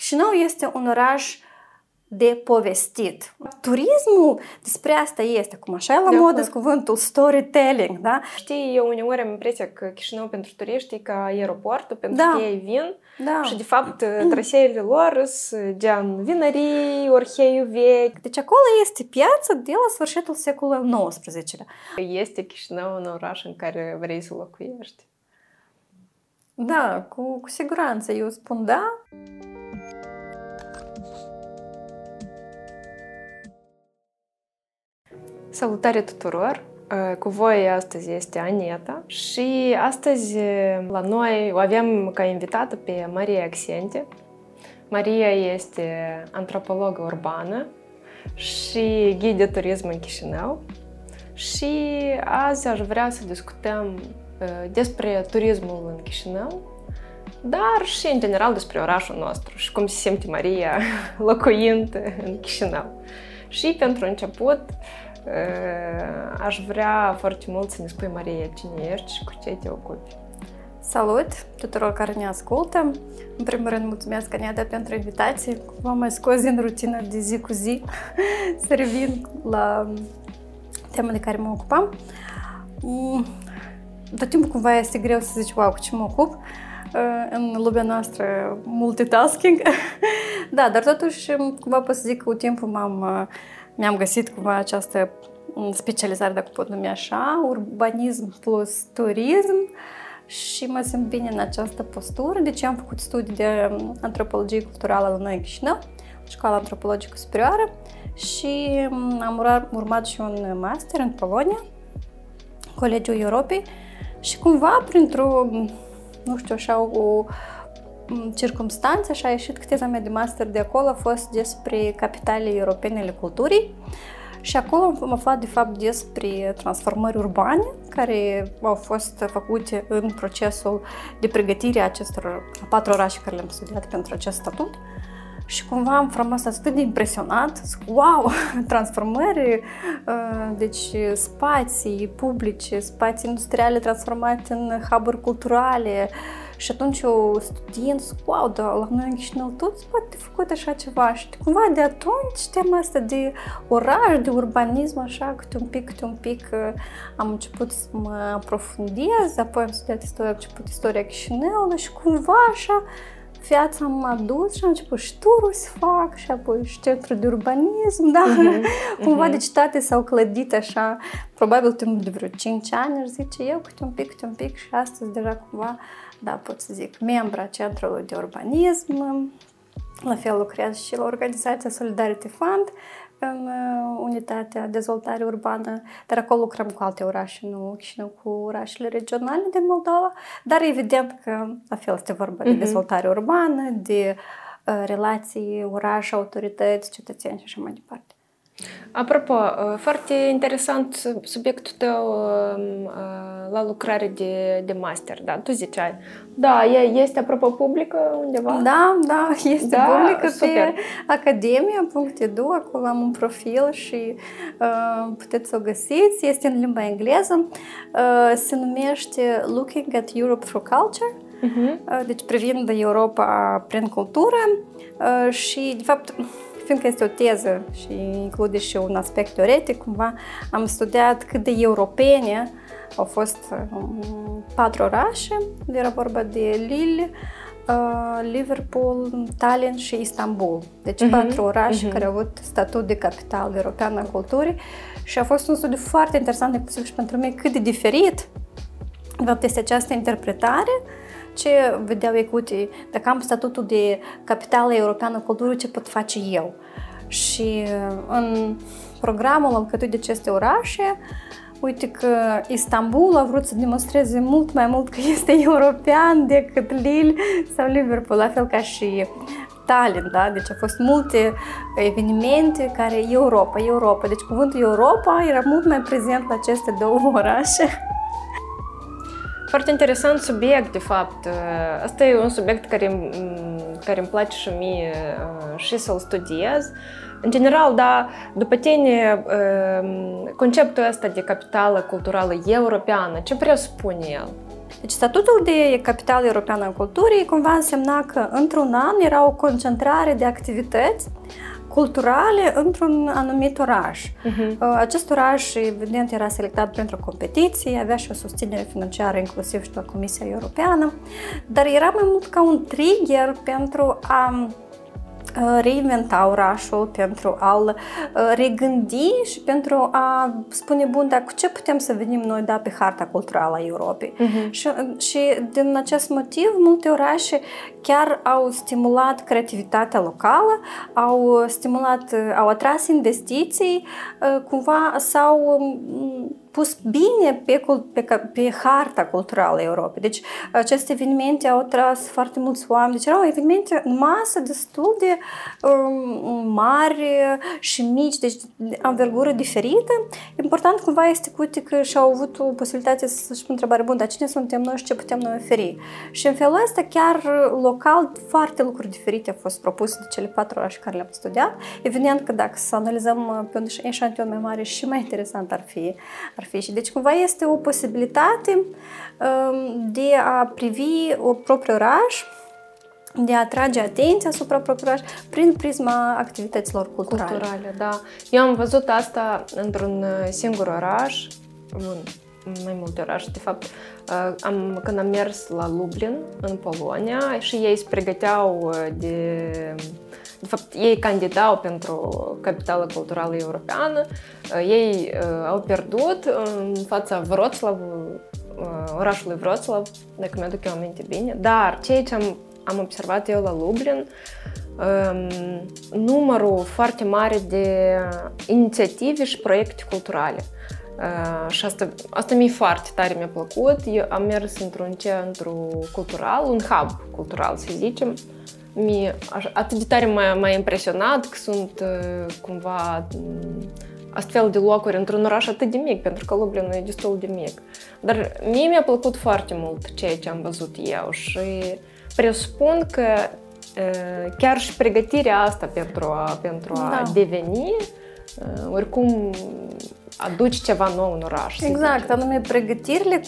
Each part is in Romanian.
Chișinău este un oraș de povestit. Turismul despre asta este, cum așa e la modă cuvântul storytelling, da? Știi, eu uneori am impresia că Chișinău pentru turiști e ca aeroportul, pentru da. că ei vin da. și, de fapt, traseele lor sunt gen vinării, orheiul vechi. Deci acolo este piață de la sfârșitul secolului XIX-lea. Este Chișinău un oraș în care vrei să locuiești. Da, cu, cu siguranță. Eu spun da. Salutare tuturor! Cu voi astăzi este Aneta și astăzi la noi o avem ca invitată pe Maria Accente. Maria este antropologă urbană și ghid de turism în Chișinău. Și azi aș vrea să discutăm despre turismul în Chișinău, dar și în general despre orașul nostru și cum se simte Maria locuind în Chișinău. Și pentru început, aș vrea foarte mult să ne spui, Maria, cine ești și cu ce te ocupi. Salut tuturor care ne ascultă! În primul rând, mulțumesc, Aneta, pentru invitație. V-am mai scos din rutina de zi cu zi să revin la tema de care mă ocupam. Tot timpul cumva este greu să zici, wow, cu ce mă ocup în lumea noastră multitasking. da, dar totuși cumva pot să zic că cu timpul m-am mi-am găsit cumva această specializare, dacă pot numi așa, urbanism plus turism și mă simt bine în această postură. Deci am făcut studii de antropologie culturală la noi în Chișinău, școala antropologică superioară și am urmat și un master în Polonia, Colegiul Europei și cumva printr-o, nu știu așa, o circumstanțe și a ieșit că teza mea de master de acolo a fost despre capitalele europene ale culturii și acolo am aflat de fapt despre transformări urbane care au fost făcute în procesul de pregătire a acestor a patru orașe care le-am studiat pentru acest statut. Și cumva am rămas atât de impresionat, wow, transformări, deci spații publice, spații industriale transformate în hub culturale, și atunci eu studiind, wow, dar la noi în Chișinău tot se poate făcut așa ceva. Și cumva de atunci tema asta de oraș, de urbanism, așa, câte un pic, câte un pic am început să mă aprofundez, apoi am studiat istoria, am început istoria Chișinăului și cumva așa viața m-a dus și am început și tururi să fac și apoi și centru de urbanism, da? Uh-huh, Cumva uh-huh. deci toate s-au clădit așa, probabil timp de vreo 5 ani, aș zice eu, câte un pic, câte un pic și astăzi deja cumva da, pot să zic, membra Centrului de Urbanism, la fel lucrez și la organizația Solidarity Fund în unitatea dezvoltare urbană, dar acolo lucrăm cu alte orașe, nu Chișinău cu orașele regionale din Moldova, dar evident că la fel este vorba de dezvoltare urbană, de uh, relații oraș, autorități, cetățeni și așa mai departe. Apropo, foarte interesant subiectul tău la lucrare de, de master, da, tu ziceai. Da, este apropo publică undeva? Da, da, este da, publică super. pe academia.edu, acolo am un profil și uh, puteți să o găsiți, este în limba engleză, uh, se numește Looking at Europe Through Culture, uh-huh. deci privind Europa prin cultură uh, și, de fapt, fiindcă este o teză și include și un aspect teoretic, cumva am studiat cât de europene au fost um, patru orașe, era vorba de Lille, uh, Liverpool, Tallinn și Istanbul. Deci uh-huh, patru orașe uh-huh. care au avut statut de capitală europeană a culturii și a fost un studiu foarte interesant, inclusiv și pentru mine, cât de diferit de fapt este această interpretare ce vedeau ei, uite, dacă am statutul de capitală europeană culturii, ce pot face eu? Și în programul alcătuit de aceste orașe, uite că Istanbul a vrut să demonstreze mult mai mult că este european decât Lille sau Liverpool, la fel ca și Tallinn, da? Deci au fost multe evenimente care Europa, Europa. Deci cuvântul Europa era mult mai prezent la aceste două orașe. Foarte interesant subiect, de fapt. Asta e un subiect care, care îmi place și mie și să-l studiez. În general, da, după tine, conceptul ăsta de capitală culturală europeană, ce presupune el? Deci statutul de capitală europeană a culturii cumva însemna că într-un an era o concentrare de activități culturale într-un anumit oraș. Uh-huh. Acest oraș, evident, era selectat pentru o competiție, avea și o susținere financiară, inclusiv și la Comisia Europeană, dar era mai mult ca un trigger pentru a Uh, reinventa orașul, pentru a-l uh, regândi și pentru a spune, bun, dar cu ce putem să venim noi da pe harta culturală a Europei. Uh-huh. Și, și din acest motiv, multe orașe chiar au stimulat creativitatea locală, au stimulat, au atras investiții, uh, cumva s-au um, pus bine pe, pe, pe harta culturală a Europei. Deci aceste evenimente au tras foarte mulți oameni. Deci erau evenimente în masă destul de um, mari și mici, deci învergură diferită. Important cumva este cu că și-au avut o posibilitate să-și pun întrebare, bun, dar cine suntem noi și ce putem noi oferi? Și în felul ăsta, chiar local, foarte lucruri diferite au fost propuse de cele patru orașe care le-am studiat. Evident că dacă să analizăm pe un eșantion mai mare și mai interesant ar fi ar fi. Și deci cumva este o posibilitate um, de a privi o propriu oraș, de a atrage atenția asupra propriului oraș prin prisma activităților culturale. Culturale, da. Eu am văzut asta într-un uh, singur oraș, bun, mai multe orașe, de fapt, uh, am, când am mers la Lublin, în Polonia, și ei se pregăteau uh, de de fapt, ei candidau pentru capitala culturală europeană, ei au pierdut în fața Wroclaw, orașului Wroclaw, dacă mi-aduc eu aminte bine, dar ceea ce am, am observat eu la Lublin, um, numărul foarte mare de inițiative și proiecte culturale. Uh, și asta, asta mi-e foarte tare mi-a plăcut. Eu am mers într-un centru cultural, un hub cultural, să zicem, mi atât de tare m-a, m-a impresionat că sunt cumva astfel de locuri într-un oraș atât de mic, pentru că Lublin e destul de mic. Dar mie mi-a plăcut foarte mult ceea ce am văzut eu și presupun că chiar și pregătirea asta pentru a, pentru a da. deveni oricum aduci ceva nou în oraș. Exact, anume pregătirile,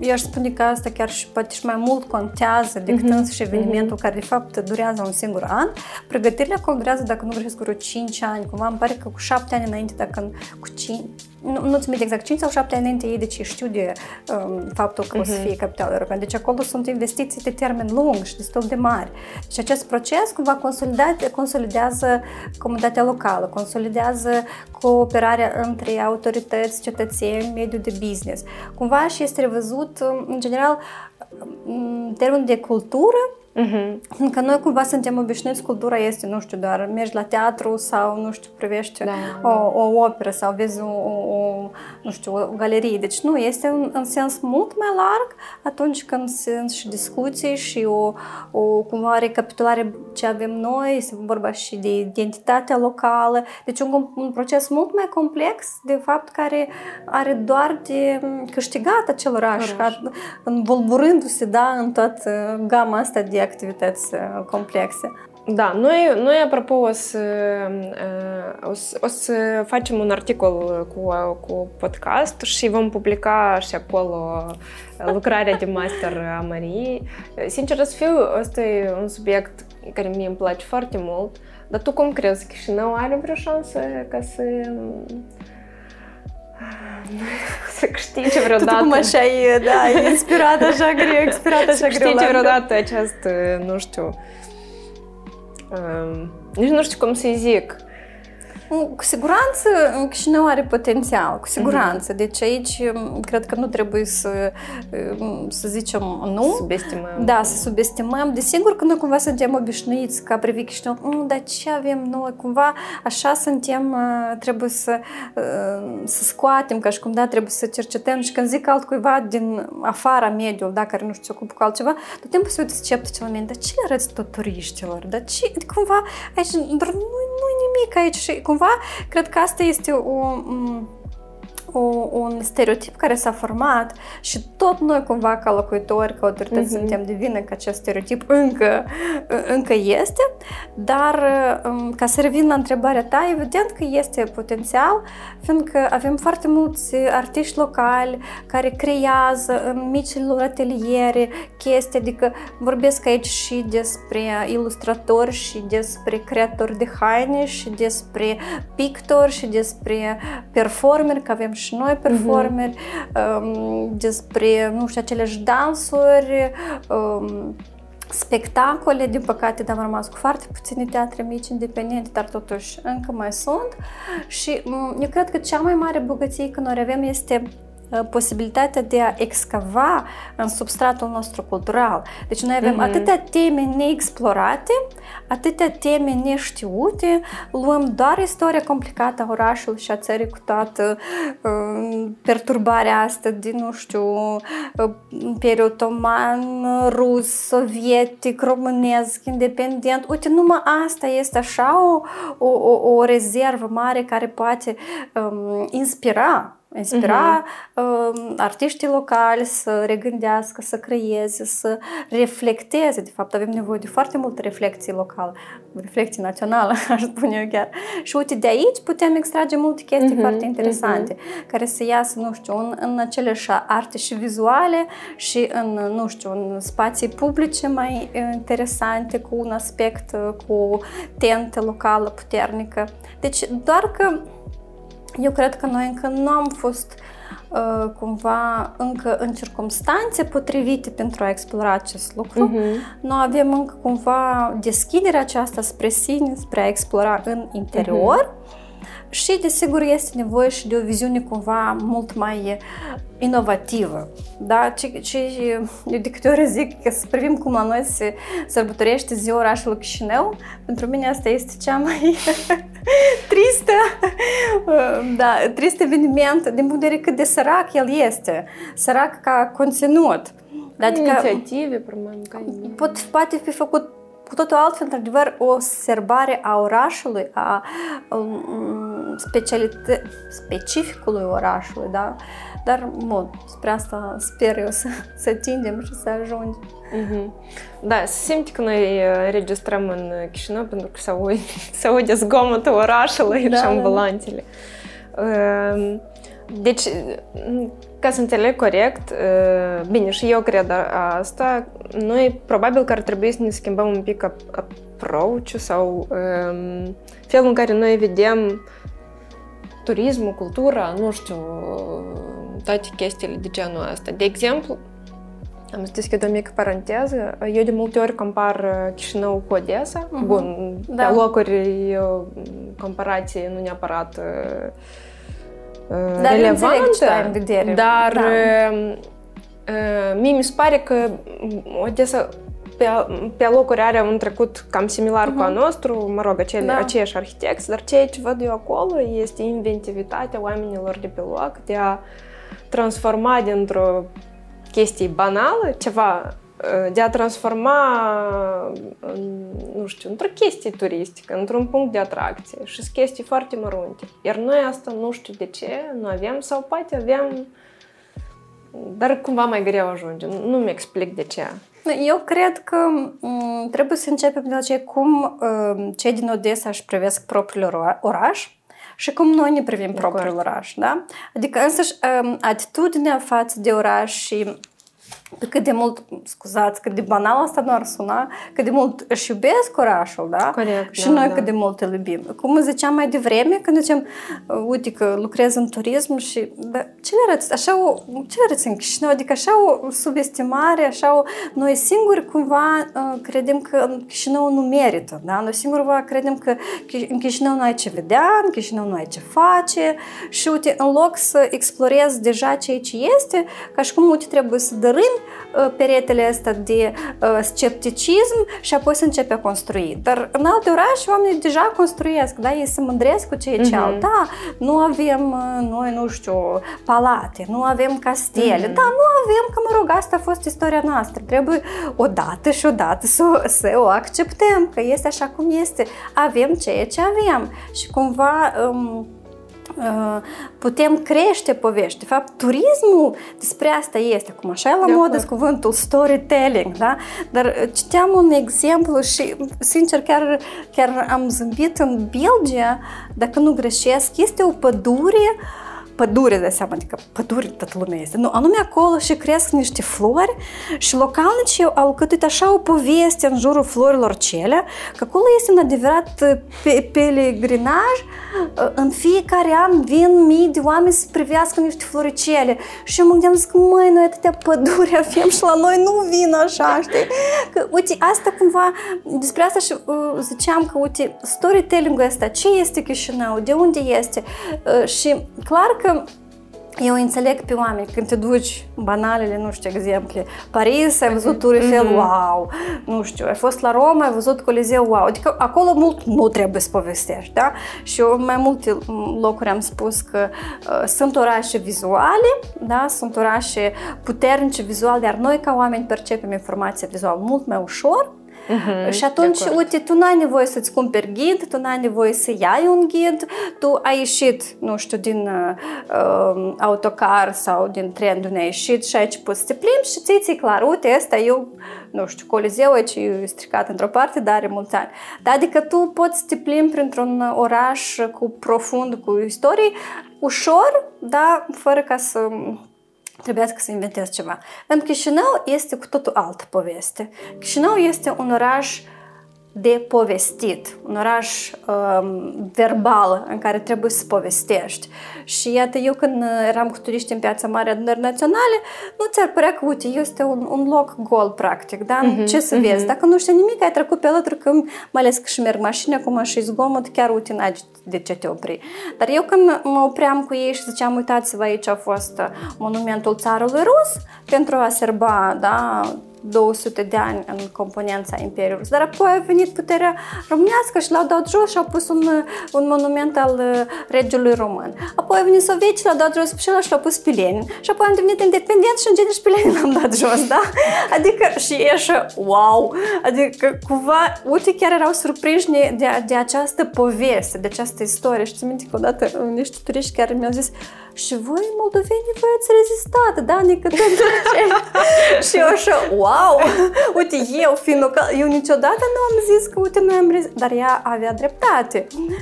eu aș spune că asta chiar și poate și mai mult contează decât mm-hmm. și evenimentul mm-hmm. care de fapt durează un singur an. Pregătirile acolo durează, dacă nu greșesc, vreo 5 ani, cumva îmi pare că cu 7 ani înainte, dacă cu 5, nu, nu-ți exact, 5 sau 7 ani înainte ei, deci știu de um, faptul că uh-huh. o să fie capitalul european. Deci acolo sunt investiții de termen lung și destul de mari. Deci acest proces cumva consolidează, consolidează comunitatea locală, consolidează cooperarea între autorități, cetățeni, mediul de business. Cumva și este revăzut, în general, în termen de cultură, Uh-huh. Că noi cumva suntem obișnuiți, cultura este, nu știu, doar mergi la teatru sau, nu știu, privești da. o, o operă sau vezi o, o, nu știu, o galerie. Deci nu, este un, în sens mult mai larg atunci când sunt și discuții și o, o cumva recapitulare ce avem noi, este vorba și de identitatea locală. Deci un, un proces mult mai complex, de fapt, care are doar de câștigat acel oraș, oraș. învolburându-se, da, în toată gama asta de activități uh, complexe. Da, noi, noi apropo o să, uh, o, să, o să facem un articol cu, cu podcast și vom publica și acolo lucrarea de master a Mariei. Sincer să fiu, ăsta e un subiect care mie îmi place foarte mult, dar tu cum crezi? Chișinău are vreo șansă ca să să câștige vreodată. Tu cum așa e, da, e inspirat așa greu, inspirat așa să greu. Să vreodată acest, nu știu, um, nici nu știu cum să-i zic, cu siguranță Chișinău are potențial, cu siguranță. Mm-hmm. Deci aici cred că nu trebuie să, să zicem nu. Subestimăm. Da, să subestimăm. Desigur că noi cumva suntem obișnuiți ca privi Chișinău, mm, dar ce avem noi? Cumva așa suntem, trebuie să, să scoatem, ca și cum da, trebuie să cercetăm și când zic altcuiva din afara mediului, da, care nu știu, se ocupă cu altceva, tot timpul se uită sceptice la mine, dar ce le arăți tot turiștilor? Dar ce, cumva, aici, nu, nu nimic aici și cumva cred că asta este o un stereotip care s-a format și tot noi cumva ca locuitori, ca autorități mm-hmm. suntem de vină că acest stereotip încă, încă este, dar um, ca să revin la întrebarea ta, evident că este potențial, fiindcă avem foarte mulți artiști locali care creează în micile ateliere chestii, adică vorbesc aici și despre ilustratori și despre creatori de haine și despre pictori și despre performeri, că avem și noi performeri, uh-huh. um, despre, nu știu, aceleși dansuri, um, spectacole, din păcate, am rămas cu foarte puține teatre mici, independente, dar totuși încă mai sunt. Și eu cred că cea mai mare bogăție că noi avem este Uh, posibilitatea de a excava în substratul nostru cultural. Deci noi avem mm-hmm. atâtea teme neexplorate, atâtea teme neștiute, luăm doar istoria complicată a orașului și a țării cu toată uh, perturbarea asta din, nu știu, uh, Imperiul Otoman, rus, sovietic, românesc, independent. Uite, numai asta este așa o, o, o rezervă mare care poate um, inspira inspira uh-huh. artiștii locali să regândească, să creeze, să reflecteze. De fapt, avem nevoie de foarte multă reflexie locală, reflexie națională, aș spune eu chiar. Și uite, de aici putem extrage multe chestii uh-huh. foarte interesante, uh-huh. care să iasă, nu știu, în, în aceleași arte și vizuale și în, nu știu, în spații publice mai interesante, cu un aspect, cu tentă locală puternică. Deci, doar că eu cred că noi încă nu am fost uh, cumva încă în circunstanțe potrivite pentru a explora acest lucru. Uh-huh. Nu avem încă cumva deschiderea aceasta spre sine, spre a explora în interior. Uh-huh. Și, desigur, este nevoie și de o viziune cumva mult mai inovativă. Da? Ce, ce, eu de câte ori zic că să privim cum la noi se sărbătorește ziua orașului Chișinău, pentru mine asta este cea mai tristă, da, trist eveniment din punct de vedere cât de sărac el este, sărac ca conținut. Adică, Inițiative, probabil. Pot, poate fi făcut cu totul altfel, într-adevăr, o serbare a orașului, a um, specialită- specificului orașului, da? Dar, bun, spre asta sper eu să, să tindem și să ajungem. Mm-hmm. Da, se simte că noi registrăm în Chișinău pentru că se aude, se aude zgomotul orașului da, și ambulantele. Da. Uh, deci, ca să înțeleg corect, bine, și eu cred asta, noi probabil că ar trebui să ne schimbăm un pic approach sau felul în care noi vedem turismul, cultura, nu știu, toate chestiile de genul ăsta. De exemplu, am să deschid o mică paranteză. Eu de multe ori compar Chișinău cu Odessa. Uh-huh. Bun, da. pe locuri comparație nu neapărat uh, dar relevantă, vedere. dar da. mie mi se pare că Odessa pe, pe locuri are un trecut cam similar uh-huh. cu a nostru, mă rog, acele, da. aceiași arhitecți, dar ceea ce văd eu acolo este inventivitatea oamenilor de pe loc de a transforma dintr-o chestie banală ceva de a transforma, nu știu, într-o chestie turistică, într-un punct de atracție și sunt chestii foarte mărunte. Iar noi asta nu știu de ce, nu avem sau poate avem, dar cumva mai greu ajungem. Nu-mi explic de ce. Eu cred că m- trebuie să începem de la ce cum uh, cei din Odessa își privesc propriul oraș și cum noi ne privim de propriul acord. oraș. Da? Adică însăși um, atitudinea față de oraș și pe cât de mult, scuzați, cât de banal asta nu ar suna, cât de mult își iubesc orașul, da? Corect, și da, noi da. cât de mult îl iubim. Cum ziceam mai devreme, când zicem, uite că lucrez în turism și, da, ce le arăți? Așa o, ce le arăți în Chișinău? Adică așa o subestimare, așa o, noi singuri cumva credem că în Chișinău nu merită, da? Noi singuri cumva credem că în Chișinău nu ai ce vedea, în Chișinău nu ai ce face și, uite, în loc să explorezi deja ceea ce este, ca și cum, uite, trebuie să dărâm Uh, peretele ăsta de uh, scepticism și apoi să începe a construi. Dar în alte orașe oamenii deja construiesc, da? Ei se mândresc cu ceea ce uh-huh. au. Da, nu avem uh, noi, nu știu, palate, nu avem castele, uh-huh. da, nu avem, că mă rog, asta a fost istoria noastră. Trebuie odată și odată să, să o acceptăm, că este așa cum este. Avem ceea ce avem și cumva um, putem crește povești. De fapt, turismul despre asta este. Acum așa e la de modă cuvântul storytelling, da? Dar citeam un exemplu și, sincer, chiar, chiar am zâmbit în Belgia, dacă nu greșesc, este o pădure uh, pădure, de seama, adică pădure toată lumea este. Nu, anume acolo și cresc niște flori și localnicii au alcătuit așa o poveste în jurul florilor cele, că acolo este un adevărat pe pelegrinaj. În fiecare an vin mii de oameni să privească niște floricele și eu mă gândeam, zic, măi, noi atâtea păduri avem și la noi nu vin așa, știi? Că, uite, asta cumva, despre asta și uh, ziceam că, uite, storytelling-ul ăsta, ce este Chișinău, de unde este? Uh, și clar că că eu înțeleg pe oameni când te duci banalele, nu știu, exemple, Paris, ai văzut Tour Eiffel, mm-hmm. wow, nu știu, ai fost la Roma, ai văzut Coliseu, wow, adică acolo mult nu trebuie să povestești, da? Și eu mai multe locuri am spus că uh, sunt orașe vizuale, da, sunt orașe puternice vizual, dar noi ca oameni percepem informația vizuală mult mai ușor, Uh-huh, și atunci, uite, tu n-ai nevoie să-ți cumperi ghid, tu n-ai nevoie să iei un ghid, tu ai ieșit, nu știu, din uh, autocar sau din tren de unde ai ieșit și aici poți să te plimbi și ți-e clar, uite, asta eu, nu știu, Coliseu aici e stricat într-o parte, dar are mulți ani. Da, adică tu poți să te plimbi printr-un oraș cu profund, cu istorie, ușor, dar fără ca să trebuia să inventez ceva. Pentru că Chișinău este cu totul altă poveste. Chișinău este un oraș de povestit, un oraș um, verbal în care trebuie să povestești. Și iată, eu când eram cu turiști în piața mare adunări naționale, nu ți-ar părea că, uite, este un, un loc gol, practic, da? Uh-huh, Ce să uh-huh. vezi? Dacă nu știi nimic, ai trecut pe alături, că mai ales că și merg mașini, acum și zgomot, chiar, uite, n-ai de ce te opri. Dar eu când mă opream cu ei și ziceam, uitați-vă, aici a fost monumentul țarului rus pentru a serba, da, 200 de ani în componența Imperiului Rus. Dar apoi a venit puterea românească și l-au dat jos și au pus un, un monument al uh, regiului român. Apoi a venit soviecii, l-au dat jos și l-au pus pe Lenin. Și apoi am devenit independent și în genere și pe Lenin l-am dat jos, da? Adică și e așa, wow! Adică cumva, uite, chiar erau surprinși de, de această poveste, de această istorie. Și ți minte că odată niște turiști care mi-au zis și voi, moldovenii, voi ați rezistat, da, adică Și eu așa, wow, uite, eu fiind local, eu niciodată nu am zis că, uite, noi am rezistat, dar ea avea dreptate.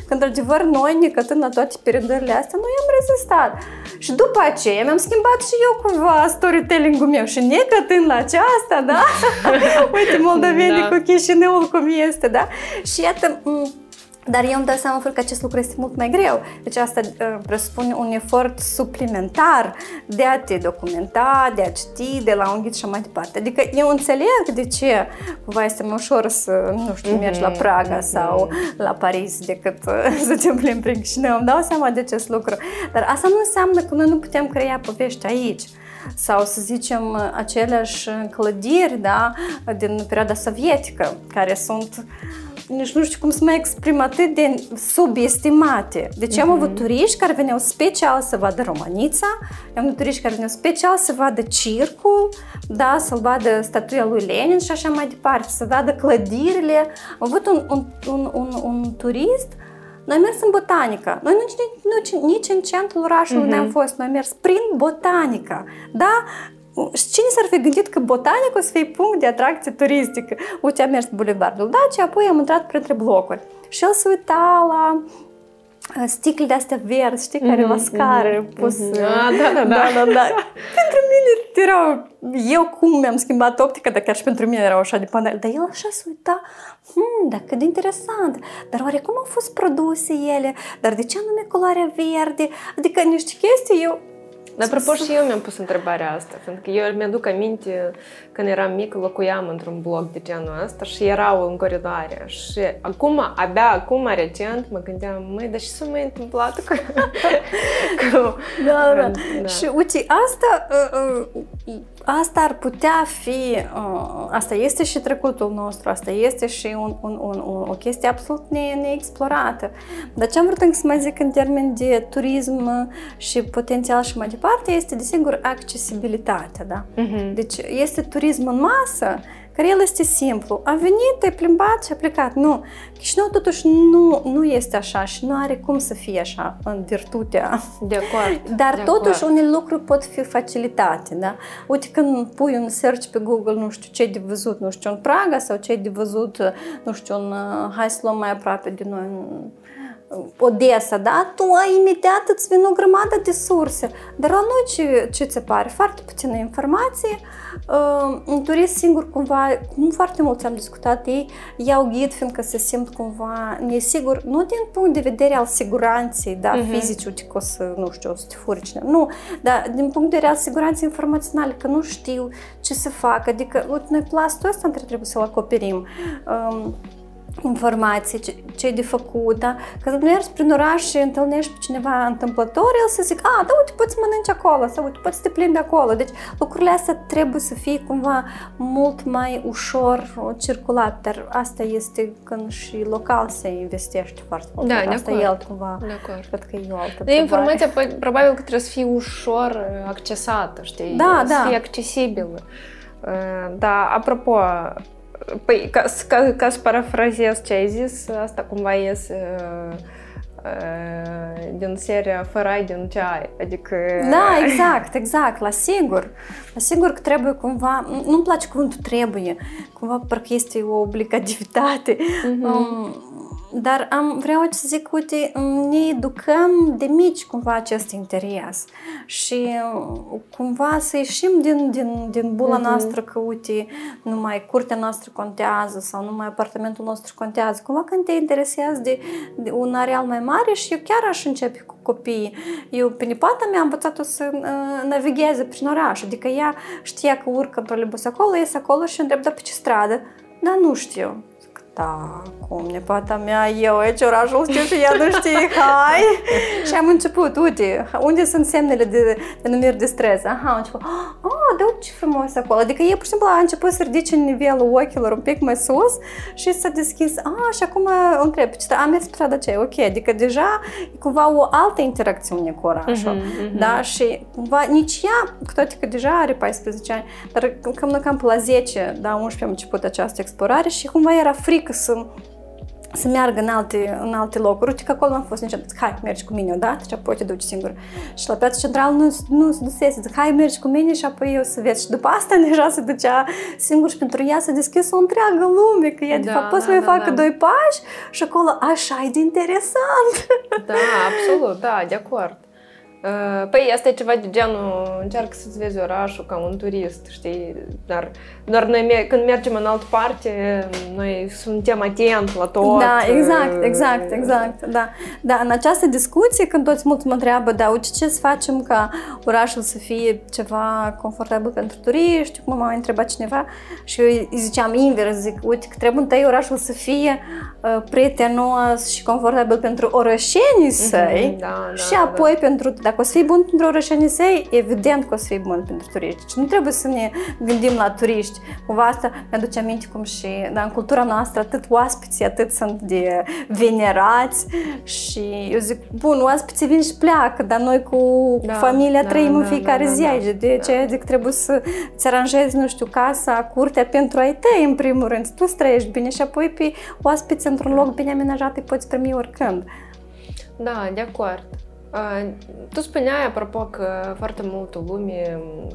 Că, într-adevăr, noi, nicătând la toate perioadele astea, noi am rezistat. Și după aceea mi-am schimbat și eu cumva storytelling-ul meu și necătând la aceasta, da? uite, moldovenii da. cu Chișinăul cum este, da? Și iată, dar eu îmi dau seama că acest lucru este mult mai greu. Deci asta uh, presupune un efort suplimentar de a te documenta, de a citi, de la un ghid și mai departe. Adică eu înțeleg de ce cumva este mai ușor să, nu știu, mergi la mhm, Praga mm-hmm. sau la Paris decât uh, să te plimbi prin Chișinău. Îmi dau seama de acest lucru. Dar asta nu înseamnă că noi nu putem crea povești aici sau să zicem aceleași clădiri da, din perioada sovietică, care sunt nici nu știu cum să mă exprim, atât de subestimate. Deci mm-hmm. am avut turiști care veneau special să vadă Romanița, am avut turiști care veneau special să vadă circul, da, să-l vadă statuia lui Lenin și așa mai departe, să vadă clădirile. Am avut un, un, un, un, un turist noi am mers în botanică. Noi nici, nici, nici în centrul orașului mm-hmm. ne-am fost. Noi am mers prin botanică. Da? Și cine s-ar fi gândit că botanicul să fie punct de atracție turistică? Uite, am mers Bulevardul Dacia, apoi am intrat printre blocuri. Și el se uita la sticle de astea verzi, știi, care mm-hmm, la scară mm-hmm, pus. Mm-hmm. Ah, da, da, da. da, da, da. pentru mine erau... Eu cum mi-am schimbat optica, dar chiar și pentru mine erau așa de panel. Dar el așa se uita, hmm, dar cât de interesant. Dar oare cum au fost produse ele? Dar de ce anume culoarea verde? Adică niște chestii eu dar apropo și eu mi-am pus întrebarea asta, pentru că eu mi-aduc aminte când eram mic, locuiam într-un bloc de genul ăsta și erau în coridoare. Și acum, abia acum, recent, mă gândeam, măi, dar și s-a mai întâmplat cu... cu... Da, da, da. Și uite, asta, asta ar putea fi, asta este și trecutul nostru, asta este și un, un, un, un, o chestie absolut ne, neexplorată. Dar ce am vrut să mai zic în termen de turism și potențial și mai departe, este, desigur, accesibilitatea, da? Uh-huh. Deci este turism în masă, care el este simplu. A venit, te-ai plimbat și a plecat. Nu. Chișinău totuși nu, nu este așa și nu are cum să fie așa în virtutea. De acord. Dar de totuși acord. unele lucruri pot fi facilitate, da? Uite când pui un search pe Google, nu știu ce de văzut, nu știu, în Praga sau ce de văzut, nu știu, în, hai să luăm mai aproape de noi, în Odessa, da? Tu ai imediat îți vin o grămadă de surse. Dar la noi ce, ce ți pare? Foarte puțină informație. Uh, un turist singur cumva, cum foarte mulți am discutat, ei iau ghid fiindcă se simt cumva nesigur, nu din punct de vedere al siguranței, da, uh-huh. fizici, uite că o să, nu știu, o să te furi cine, nu, dar din punct de vedere al siguranței informaționale, că nu știu ce să fac, adică, uite, noi plastul ăsta trebuie să-l acoperim. Um, informații, ce, ce de făcut, da? Că să mergi prin oraș și întâlnești pe cineva întâmplător, el să zic, a, da, uite, poți să mănânci acolo, sau uite, poți să te plimbi acolo. Deci lucrurile astea trebuie să fie cumva mult mai ușor circulat, dar asta este când și local se investește foarte mult. Da, asta de e acord. alt cumva, De acord. cred că e o altă De informația păi, probabil că trebuie să fie ușor uh, accesată, știi? Da, să da. fie accesibilă. Uh, Da, apropo, păi, ca, ca, ca să parafrazez ce ai zis, asta cumva iese uh, uh, din seria Fără ai din ce ai. Adică... Da, exact, exact, la sigur. La sigur că trebuie cumva, nu-mi place cuvântul trebuie, cumva parcă este o obligativitate. Mhm. Um, dar am, vreau să zic, uite, ne educăm de mici cumva acest interes și uh, cumva să ieșim din, din, din bula Mhm. noastră că, uite, numai curtea noastră contează sau numai apartamentul nostru contează. Cumva când te interesează de, de un areal mai mare și eu chiar aș începe cu copiii. Eu pe nipata mea am învățat-o să uh, navigheze prin oraș, adică ea știa că urcă în trolebus acolo, ies acolo și întreb, da pe ce stradă? Dar nu știu. Zic, Da, cum nepata mea, eu aici orașul știu și ea nu știe, hai! și am început, uite, unde sunt semnele de, de numiri de stres? Aha, am început, oh, da, uite ce frumos acolo. Adică ei, pur și simplu, a început să ridice nivelul ochilor un pic mai sus și s-a deschis, a, și acum o întreb, pe ce stra- am mers pe strada aceea, ok, adică deja e cumva o altă interacțiune cu orașul, Mhm, mhm. da, și cumva nici ea, cu toate că deja are 14 ani, dar cam, cam pe la 10, da, 11 am început această explorare și cumva era frică să să meargă în alte, în alte locuri. Uite că acolo nu am fost niciodată. Zic, hai, mergi cu mine odată și apoi te duci singur. Și la piața centrală nu, nu se dusese. Zic, hai, mergi cu mine și apoi eu să vezi. Și după asta deja se ducea singur și pentru ea s-a deschis o întreagă lume, că ea de Da, fapt poate să da, mai da, facă da. doi pași și acolo așa e de interesant. Da, absolut, da, de acord. Uh, Păi asta e ceva de genul, încearcă să-ți vezi orașul ca un turist, știi? Dar doar noi me- când mergem în altă parte, noi suntem atenți la tot. Da, exact, uh, exact, exact. Da. da, în această discuție, când toți mulți mă întreabă, da, uite ce să facem ca orașul să fie ceva confortabil pentru turiști, cum m-a întrebat cineva și eu îi ziceam invers, zic, uite că trebuie întâi orașul să fie uh, prietenos și confortabil pentru orășenii săi da, da, și da. apoi pentru, dacă o să fii bun pentru orășenii săi, evident că o să fii bun pentru turiști. Deci nu trebuie să ne gândim la turiști. Cumva asta mi-aduce aminte cum și da, în cultura noastră atât oaspeții, atât sunt de venerați și eu zic, bun, oaspeții vin și pleacă, dar noi cu Da, familia da, trăim da, în fiecare da, da, zi da. aici. De aceea zic, trebuie să ți aranjezi, nu știu, casa, curtea pentru ai tăi, în primul rând. Tu să trăiești bine și apoi pe oaspeți într-un loc bine amenajat îi poți primi oricând. Da, de acord. Uh, Tu spuneai, apropo, că foarte multă lume uh,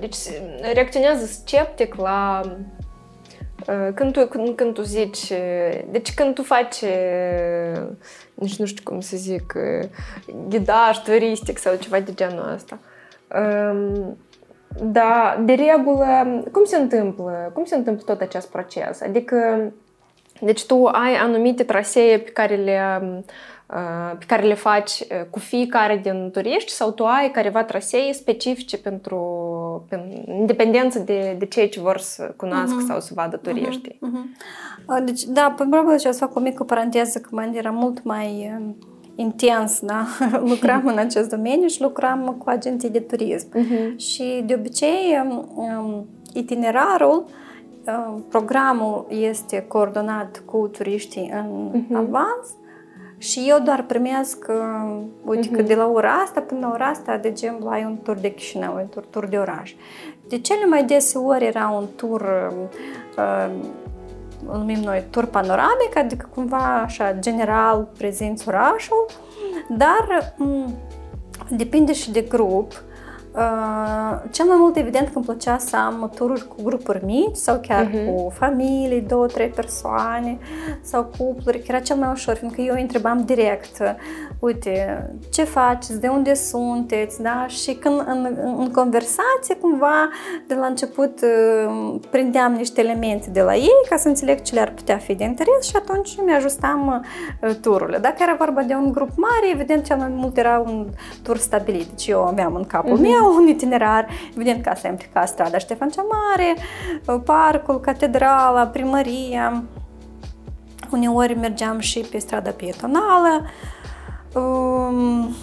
deci reacționează sceptic la uh, când tu, când, când tu zici, uh, deci când tu faci, uh, nici nu știu cum să zic, uh, ghidaj turistic sau ceva de genul ăsta. Um, Da, de regulă, cum se întâmplă? Cum se întâmplă tot acest proces? Adică, deci tu ai anumite trasee pe care le, uh, pe care le faci uh, cu fiecare din turiști sau tu ai careva trasee specifice pentru, pentru independență de, de ceea ce vor să cunoască Mhm. sau să vadă turiștii? Mhm. Uh, Deci, da, pe probabil ce o să fac o mică paranteză, că mă era mult mai um, intens, da, lucram în acest domeniu și lucram cu agenții de turism. Mhm. Și de obicei um, um, itinerarul, um, programul este coordonat cu turiștii în Mhm. avans și eu doar primesc, uh, uite, uh-huh. că de la ora asta până la ora asta, de exemplu, ai un tur de Chișinău, un tur, tur de oraș. De cele mai deseori era un tur, uh, numim noi tur panoramic, adică cumva așa general prezenți orașul, dar um, depinde și de grup. Uh, cel mai mult, evident, că îmi plăcea să am tururi cu grupuri mici sau chiar uh-huh. cu familii, două, trei persoane sau cupluri, că era cel mai ușor, fiindcă eu îi întrebam direct, uite, ce faceți, de unde sunteți, da? Și când în, în conversație, cumva, de la început, uh, prindeam niște elemente de la ei ca să înțeleg ce le-ar putea fi de interes și atunci mi-ajustam uh, tururile. Dacă era vorba de un grup mare, evident, cel mai mult era un tur stabilit. Deci eu aveam în capul uh-huh. meu un itinerar, evident că asta implica strada Ștefan cea Mare, parcul, catedrala, primăria, uneori mergeam și pe strada pietonală um,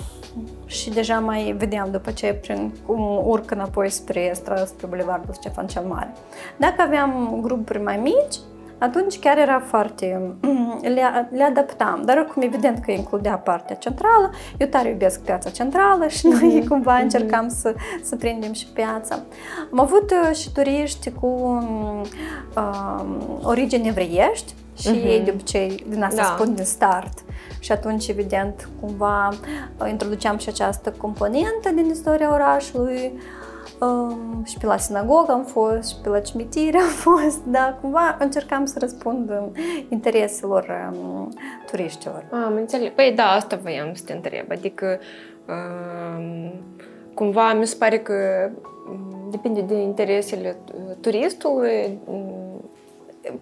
și deja mai vedeam după ce prin, cum urc înapoi spre strada, spre Bulevardul Ștefan cel Mare. Dacă aveam grupuri mai mici, atunci chiar era foarte... Le, le adaptam, dar oricum evident că includea partea centrală. Eu tare iubesc piața centrală și noi mm-hmm. cumva încercam mm-hmm. să, să prindem și piața. Am avut uh, și turiști cu uh, origini evreiești și mm-hmm. ei de obicei din asta da. spun din start. Și atunci, evident, cumva uh, introduceam și această componentă din istoria orașului. Uh, Um, și pe la sinagogă am fost, și pe la cimitire am fost, da, cumva încercam să răspund intereselor um, turiștilor. Am înțeles. Păi da, asta voiam să te întreb, adică um, cumva mi se pare că depinde de interesele turistului,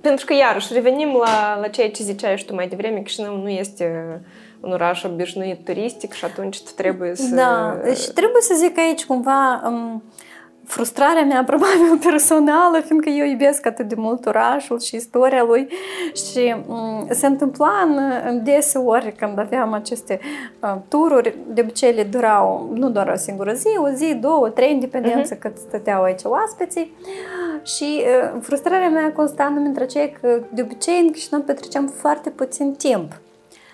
pentru că, iarăși, revenim la, la ceea ce ziceai și tu mai devreme, Chișinău nu este un oraș obișnuit turistic și atunci tu trebuie să... Da, și trebuie să zic aici cumva um, frustrarea mea probabil personală, fiindcă eu iubesc atât de mult orașul și istoria lui și um, se întâmpla în, în deseori când aveam aceste uh, tururi, de obicei le durau nu doar o singură zi, o zi, două, trei, independență uh-huh. cât stăteau aici oaspeții și uh, frustrarea mea consta în aceea că de obicei în Chișinău petreceam foarte puțin timp.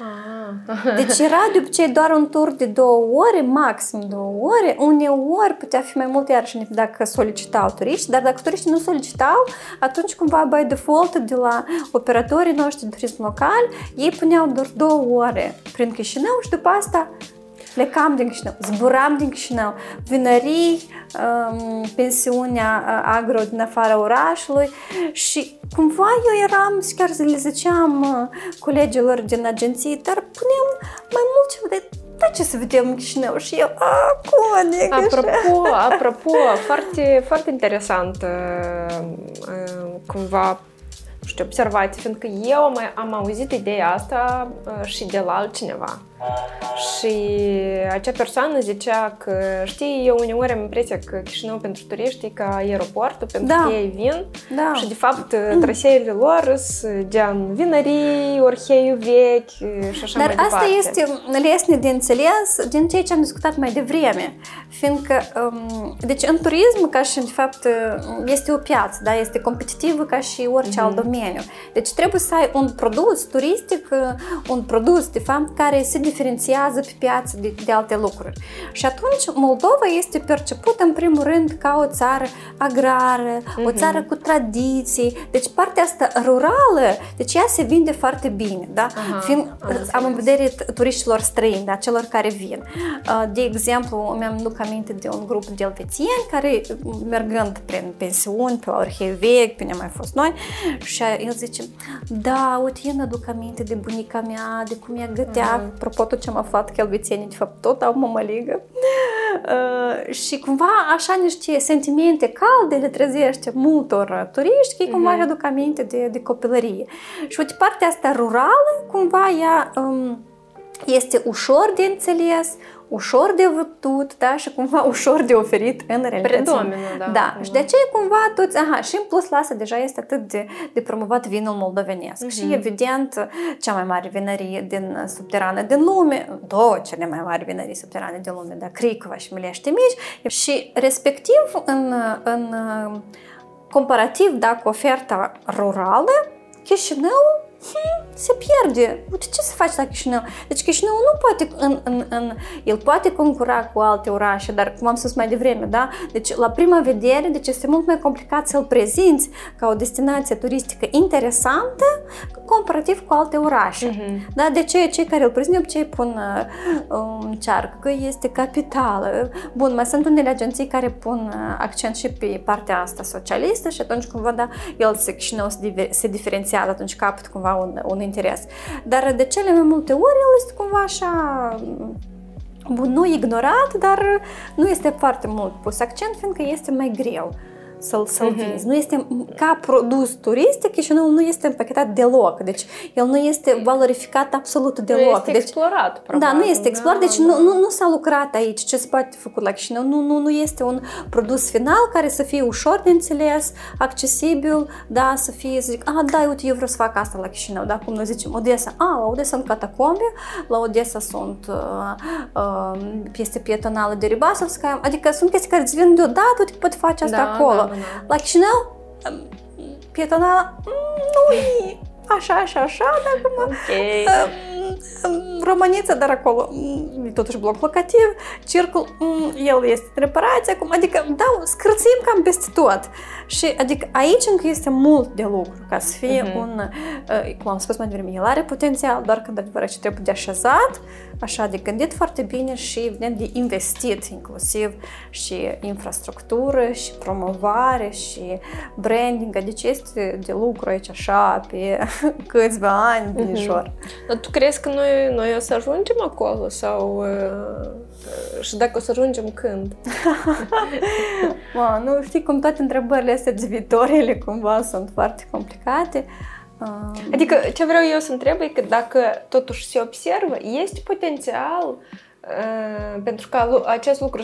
Ah. Deci era de obicei doar un tur de două ore, maxim două ore, uneori putea fi mai mult iarăși dacă solicitau turiști, dar dacă turiștii nu solicitau, atunci cumva by default de la operatorii noștri de turism local, ei puneau doar două ore prin Chișinău și după asta plecam din Chișinău, zburam din Chișinău, vinării, um, pensiunea uh, agro din afara orașului și cumva eu eram și chiar le ziceam uh, colegilor din agenții, dar punem mai mult ceva de da ce să vedem în Chișinău? Și eu, acum, adică Apropo, apropo, foarte, foarte interesant uh, cumva știu, observație, fiindcă eu am, am auzit ideea asta și de la altcineva. Și acea persoană zicea că, știi, eu uneori am impresia că Chișinău pentru turiști e ca aeroportul, pentru da. că ei vin da. și, de fapt, traseele lor sunt gen vinării, orheiul vechi și așa Dar mai asta este lesne de înțeles din ceea ce am discutat mai devreme, fiindcă, um, deci în turism, ca și, de fapt, este o piață, da, este competitivă ca și orice mm-hmm. alt domeniu. Deci trebuie să ai un produs turistic, un produs, de fapt, care se diferențiază pe piață de, de alte lucruri. Și atunci Moldova este percepută în primul rând ca o țară agrară, uh-huh. o mhm. țară cu tradiții. Deci partea asta rurală, deci ea se vinde foarte bine, da? Uh-huh. Fiind, am în vedere turiștilor străini, da, celor care vin. Uh, de exemplu, mi-am duc aminte de un grup de elvețieni care, mergând prin pensiuni, pe Orhei vechi, pe ne mai fost noi, și el zice, da, uite, eu mi-aduc aminte de bunica mea, de cum ea gătea uh-huh apropo tot ce am aflat că elvețienii de fapt tot au mămăligă uh, și cumva așa niște sentimente calde le trezește multor turiști că cumva uh-huh. aduc aminte de, de copilărie. Și uite, partea asta rurală cumva ea um, este ușor de înțeles, ușor de văzut, da, și cumva ușor de oferit în realitate. Predomină, da. Da, și de aceea cumva toți, aha, și în plus la asta deja este atât de, de promovat vinul moldovenesc. Uh-huh. Și evident, cea mai mare vinărie din subterană din lume, două cele mai mari vinării subterane din lume, da, Cricova și Milește Mici, și respectiv în, în comparativ, da, cu oferta rurală, Chișinău se pierde. Uite ce să faci la Chișinău? Deci Chișinău nu poate, în, în, în, el poate concura cu alte orașe, dar cum am spus mai devreme, da? Deci la prima vedere, deci este mult mai complicat să-l prezinți ca o destinație turistică interesantă comparativ cu alte orașe. Uh-huh. Da? De ce cei care îl prezint ce pun uh, încearcă că este capitală. Bun, mai sunt unele agenții care pun uh, accent și pe partea asta socialistă și atunci cumva, da, el se, Chișinău se, se diferențiază, atunci capăt cumva un, un interes. Dar de cele mai multe ori el este cumva așa bun, nu ignorat, dar nu este foarte mult pus accent, fiindcă este mai greu să-l, să-l uh-huh. vinzi. Nu este ca produs turistic, Chișinăul nu este împachetat deloc. Deci el nu este valorificat absolut deloc. Nu este deci, explorat, probabil. Da, nu este explorat, da, deci da. Nu, nu, nu s-a lucrat aici ce se poate făcut la Chișinău. Nu, nu, nu este un produs final care să fie ușor de înțeles, accesibil, da, să fie, să zic, ah, da, uite, eu vreau să fac asta la Chișinău, da, cum noi zicem, Odessa, ah, la Odessa sunt catacombe, la Odessa sunt uh, uh, piese pietonale de Ribasovskaya, adică sunt chestii care îți vin deodată, uite, poți face asta da, acolo. Da, da. La Chișinău, pietonala, nu e așa, așa, așa, dar acum okay. româniță, dar acolo e totuși bloc locativ, circul, el este în reparație acum, adică, da, scârțim cam peste tot. Și, adică, aici încă este mult de lucru ca să fie uh-huh. un, cum am spus mai devreme, el are potențial, doar când adevărat ce trebuie de așezat, așa de gândit foarte bine și evident de investit inclusiv și infrastructură și promovare și branding, deci este de lucru aici așa pe câțiva ani de uh-huh. Dar tu crezi că noi, noi o să ajungem acolo sau și dacă o să ajungem când? Ma, nu știi cum toate întrebările astea de viitor, ele cumva sunt foarte complicate. Adică ce vreau eu să întreb e că dacă totuși se observă, este potențial pentru ca acest lucru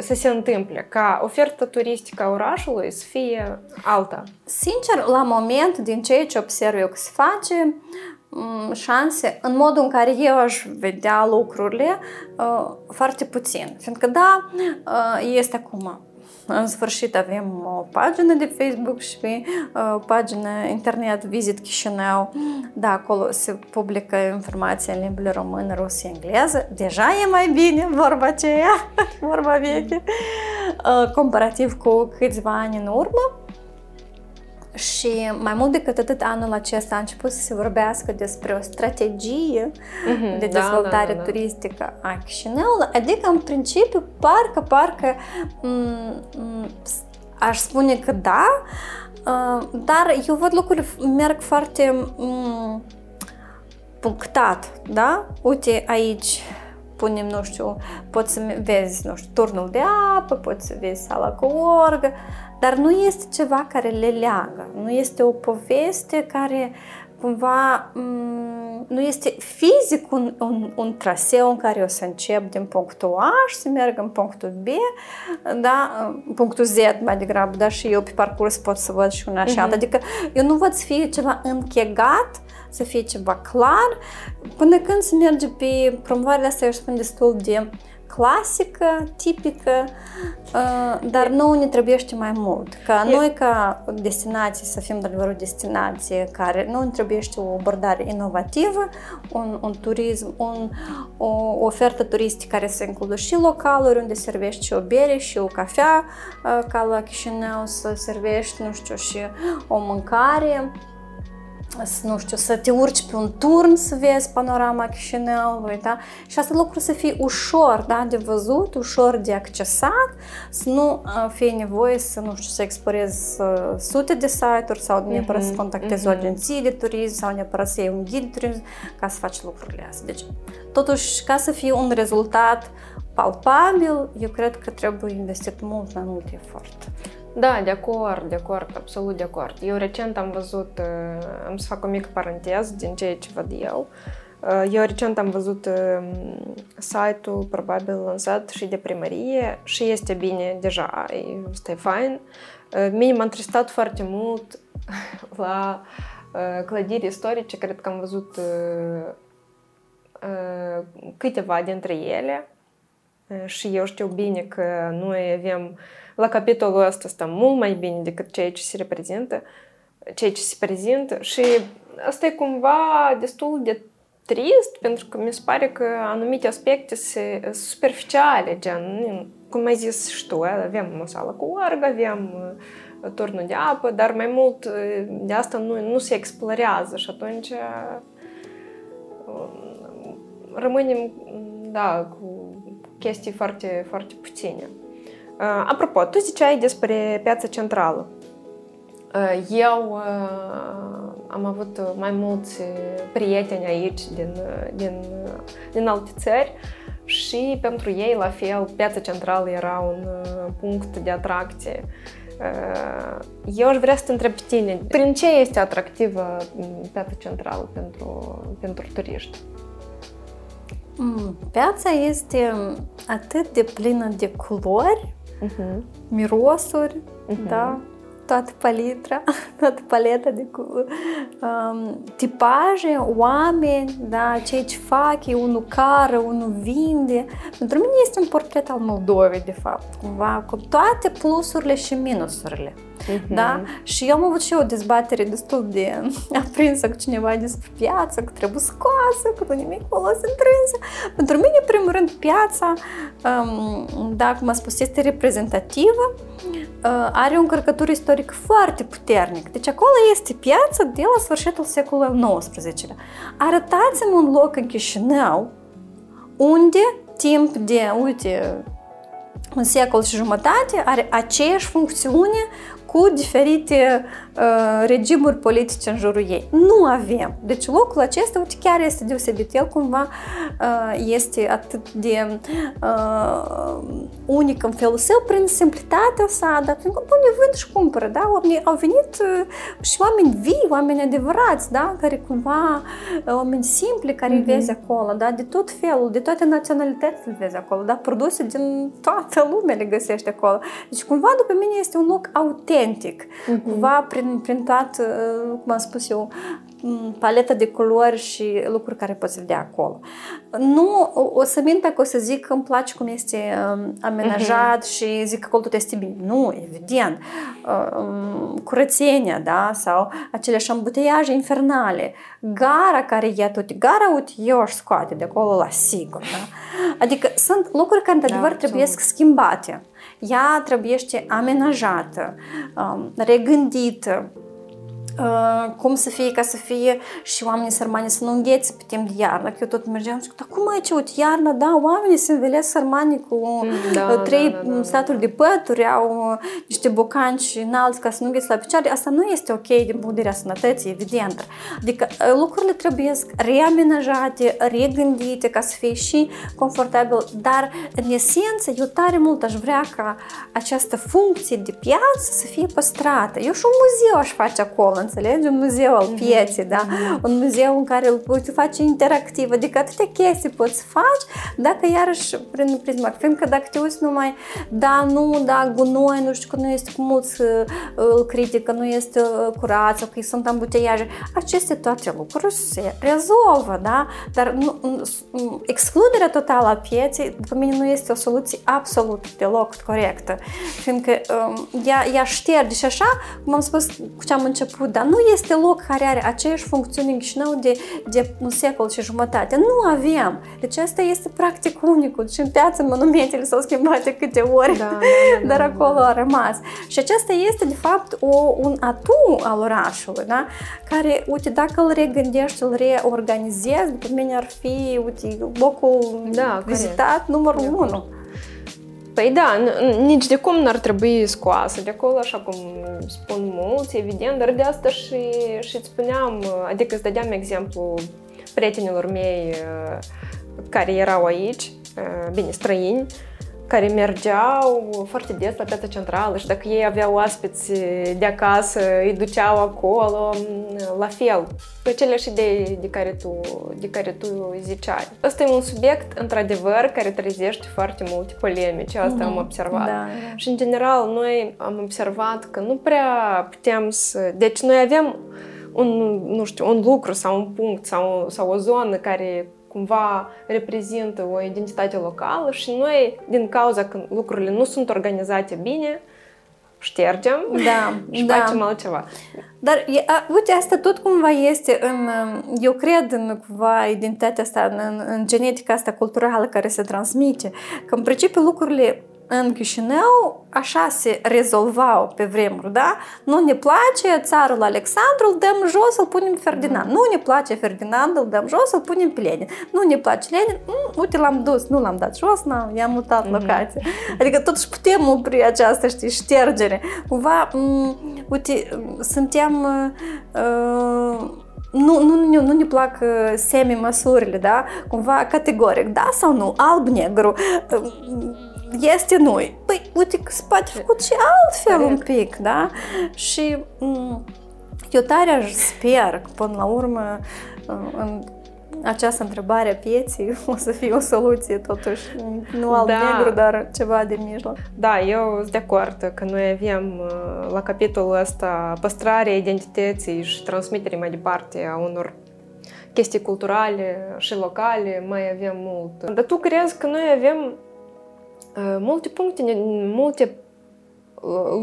să se întâmple, ca oferta turistică a orașului să fie alta? Sincer, la moment, din ceea ce observ eu că se face, șanse, în modul în care eu aș vedea lucrurile, foarte puțin. Fiindcă, da, este acum în sfârșit avem o pagină de Facebook și o pagină internet Visit Chișinău. Da, acolo se publică informația în limbile română, rusă, engleză. Deja e mai bine vorba aceea, vorba veche, comparativ cu câțiva ani în urmă. Și mai mult decât atât, anul acesta a început să se vorbească despre o strategie mm-hmm, de dezvoltare da, da, da, turistică a Chișinăului, adică, în principiu, parcă, parcă m- m- aș spune că da, dar eu văd lucruri merg foarte m- punctat, da? Uite, aici punem, nu știu, poți să vezi, nu știu, turnul de apă, poți să vezi sala cu orgă, dar nu este ceva care le leagă, nu este o poveste care cumva nu este fizic un, un, un traseu în care o să încep din punctul A și să merg în punctul B, da, punctul Z mai degrabă, dar și eu pe parcurs pot să văd și una și alta. Uh-huh. Adică eu nu văd să fie ceva închegat, să fie ceva clar, până când se merge pe promovarea asta, eu spun destul de clasică, tipică, dar nouă ne trebuie mai mult. Ca noi, ca destinație, să fim de adevăr o destinație care nu ne trebuie o abordare inovativă, un, un turism, un, o ofertă turistică care să includă și localuri unde servești și o bere și o cafea, ca la Chișinău să servești, nu știu, și o mâncare nu știu, să te urci pe un turn să vezi panorama Chișinăului, da? Și asta lucru să fie ușor, da, de văzut, ușor de accesat, să nu fie nevoie să, nu știu, să explorezi sute de site-uri sau neapărat mm-hmm, să contactezi mm-hmm. o agenție de turism sau neapărat să iei un ghid de turism ca să faci lucrurile astea. Deci, totuși, ca să fie un rezultat palpabil, eu cred că trebuie investit mult mai mult efort. Da, de acord, de acord, absolut de acord. Eu recent am văzut, am să fac o mică paranteză din ceea ce văd eu. Eu recent am văzut site-ul probabil lansat și de primărie și este bine deja, este fain. Mine m-a întristat foarte mult la clădiri istorice, cred că am văzut câteva dintre ele și eu știu bine că noi avem la capitolul ăsta stăm mult mai bine decât ceea ce se reprezintă. ceea ce se prezintă și asta e cumva destul de trist pentru că mi se pare că anumite aspecte sunt superficiale, gen, cum ai zis și tu, avem o sală cu org, avem turnul de apă, dar mai mult de asta nu, nu se explorează și atunci rămânem, da, cu chestii foarte, foarte puține. Apropo, tu ziceai despre piața centrală. Eu am avut mai mulți prieteni aici din, din, din alte țări și pentru ei, la fel, piața centrală era un punct de atracție. Eu aș vrea să te întreb pe tine, prin ce este atractivă piața centrală pentru, pentru turiști? Piața este atât de plină de culori, uh-huh. mirosuri, uh-huh. da, toată palitra, toată paleta de um, tipaje, oameni, da, ceea ce fac, e unul care, unul vinde. Pentru mine este un portret al Moldovei, de fapt, cumva, cu toate plusurile și minusurile. Uh-huh. Da? Și eu am avut și eu o dezbatere destul de aprinsă cu cineva despre piață, că trebuie scoasă, că nu nimic acolo strânsă. Pentru mine, în primul rând, piața, um, da, cum a spus, este reprezentativă, uh, are o încărcătură istorică foarte puternic. Deci acolo este piața de la sfârșitul secolului XIX-lea. Arătați-mi un loc în Chișinău unde timp de, uite, un secol și jumătate are aceeași funcțiune cu diferite uh, regimuri politice în jurul ei. Nu avem. Deci locul acesta, uite, chiar este deosebit. El cumva uh, este atât de uh, unic în felul său prin simplitatea sa, dar prin pune vând și cumpără, da? Oamenii au venit uh, și oameni vii, oameni adevărați, da? Care cumva, uh, oameni simpli care mm-hmm. vezi acolo, da? De tot felul, de toate naționalitățile vezi acolo, da? Produse din toată lumea le găsești acolo. Deci cumva după mine este un loc autentic autentic. Uh-huh. Cumva prin, prin toată, cum am spus eu, paleta de culori și lucruri care poți vedea acolo. Nu, o să mint dacă o să zic că îmi place cum este um, amenajat uh-huh. și zic că acolo tot este bine. Nu, evident. Um, curățenia, da? Sau aceleași ambuteiaje infernale. Gara care ia tot. Gara, uite, eu aș scoate de acolo la sigur, da? Adică sunt lucruri care, într-adevăr, da, trebuie schimbate ea trebuie amenajată, um, regândită, Uh, cum să fie, ca să fie și oamenii sărmani să nu înghețe pe timp de iarnă. Că eu tot mergeam și dar cum aici, uite, iarnă, da, oamenii se învelesc sărmani cu mm, da, uh, trei da, da, da. staturi de pături, au uh, niște bocanci înalți ca să nu înghețe la picioare. Asta nu este ok din punct de vedere sănătății, evident. Adică lucrurile trebuie reamenajate, regândite ca să fie și confortabil, dar în esență eu tare mult aș vrea ca această funcție de piață să fie păstrată. Eu și un muzeu aș face acolo, înțelegi? Un muzeu al mhm. pieței, da? Mhm. Un muzeu în care îl poți face interactiv, adică atâtea chestii poți face dacă iarăși prin prisma, fiindcă dacă te uiți numai, da, nu, da, gunoi, nu știu că nu este cu mulți uh, îl critică, nu este uh, curat sau că sunt ambuteiaje, aceste toate lucruri se rezolvă, da? Dar nu, excluderea totală a pieței, după mine, nu este o soluție absolut deloc corectă, fiindcă um, ea, ea șterge și așa, cum am spus cu ce am început, dar nu este loc care are aceeași funcțiune în Chișinău de, de un secol și jumătate. Nu avem. Deci asta este practic unicul. Deci în piață monumentele s-au schimbat de câte ori, da, da, da, dar acolo da, da. a rămas. Și aceasta este de fapt o, un atu al orașului, da? care, uite, dacă îl regândești, îl reorganizezi, după mine ar fi, uite, locul da, vizitat numărul unu. Păi da, nici de cum n-ar trebui scoasă de acolo, așa cum spun mulți, evident, dar de asta și, și îți spuneam, adică îți dădeam exemplu prietenilor mei care erau aici, bine, străini, care mergeau foarte des la piața centrală și dacă ei aveau oaspeți de acasă, îi duceau acolo, la fel, pe aceleași idei de care tu, de care tu ziceai. Asta e un subiect, într-adevăr, care trezește foarte multe polemici, asta mm-hmm. am observat. Da, da. Și, în general, noi am observat că nu prea putem să... Deci, noi avem un, nu știu, un lucru sau un punct sau, sau o zonă care cumva reprezintă o identitate locală și noi, din cauza că lucrurile nu sunt organizate bine, ștergem da, și da. facem altceva. Dar, e, a, uite, asta tot cumva este în, eu cred în cumva identitatea asta, în, în genetica asta culturală care se transmite, că în principiu lucrurile în Chișinău așa se rezolvau pe vremuri, da? Nu ne place țarul Alexandru, îl dăm jos, îl punem Ferdinand. Nu ne place Ferdinand, îl dăm jos, îl punem pe Lenin. Nu ne place Lenin, mm, uite l-am dus, nu l-am dat jos, n-am, i-am mutat mm-hmm. locația. Adică totuși putem opri această, știi, ștergere. Cumva, m- uite, suntem... Uh, nu, nu, nu, nu ne plac semi-măsurile, da? Cumva categoric, da sau nu, alb-negru, este noi. Păi, uite că se poate făcut și altfel un pic, da? Și eu tare aș sper că până la urmă în această întrebare a pieții o să fie o soluție totuși, nu alb da. negru, dar ceva de mijloc. Da, eu sunt de acord că noi avem la capitolul ăsta păstrarea identității și transmiterea mai departe a unor chestii culturale și locale, mai avem mult. Dar tu crezi că noi avem puncte, multe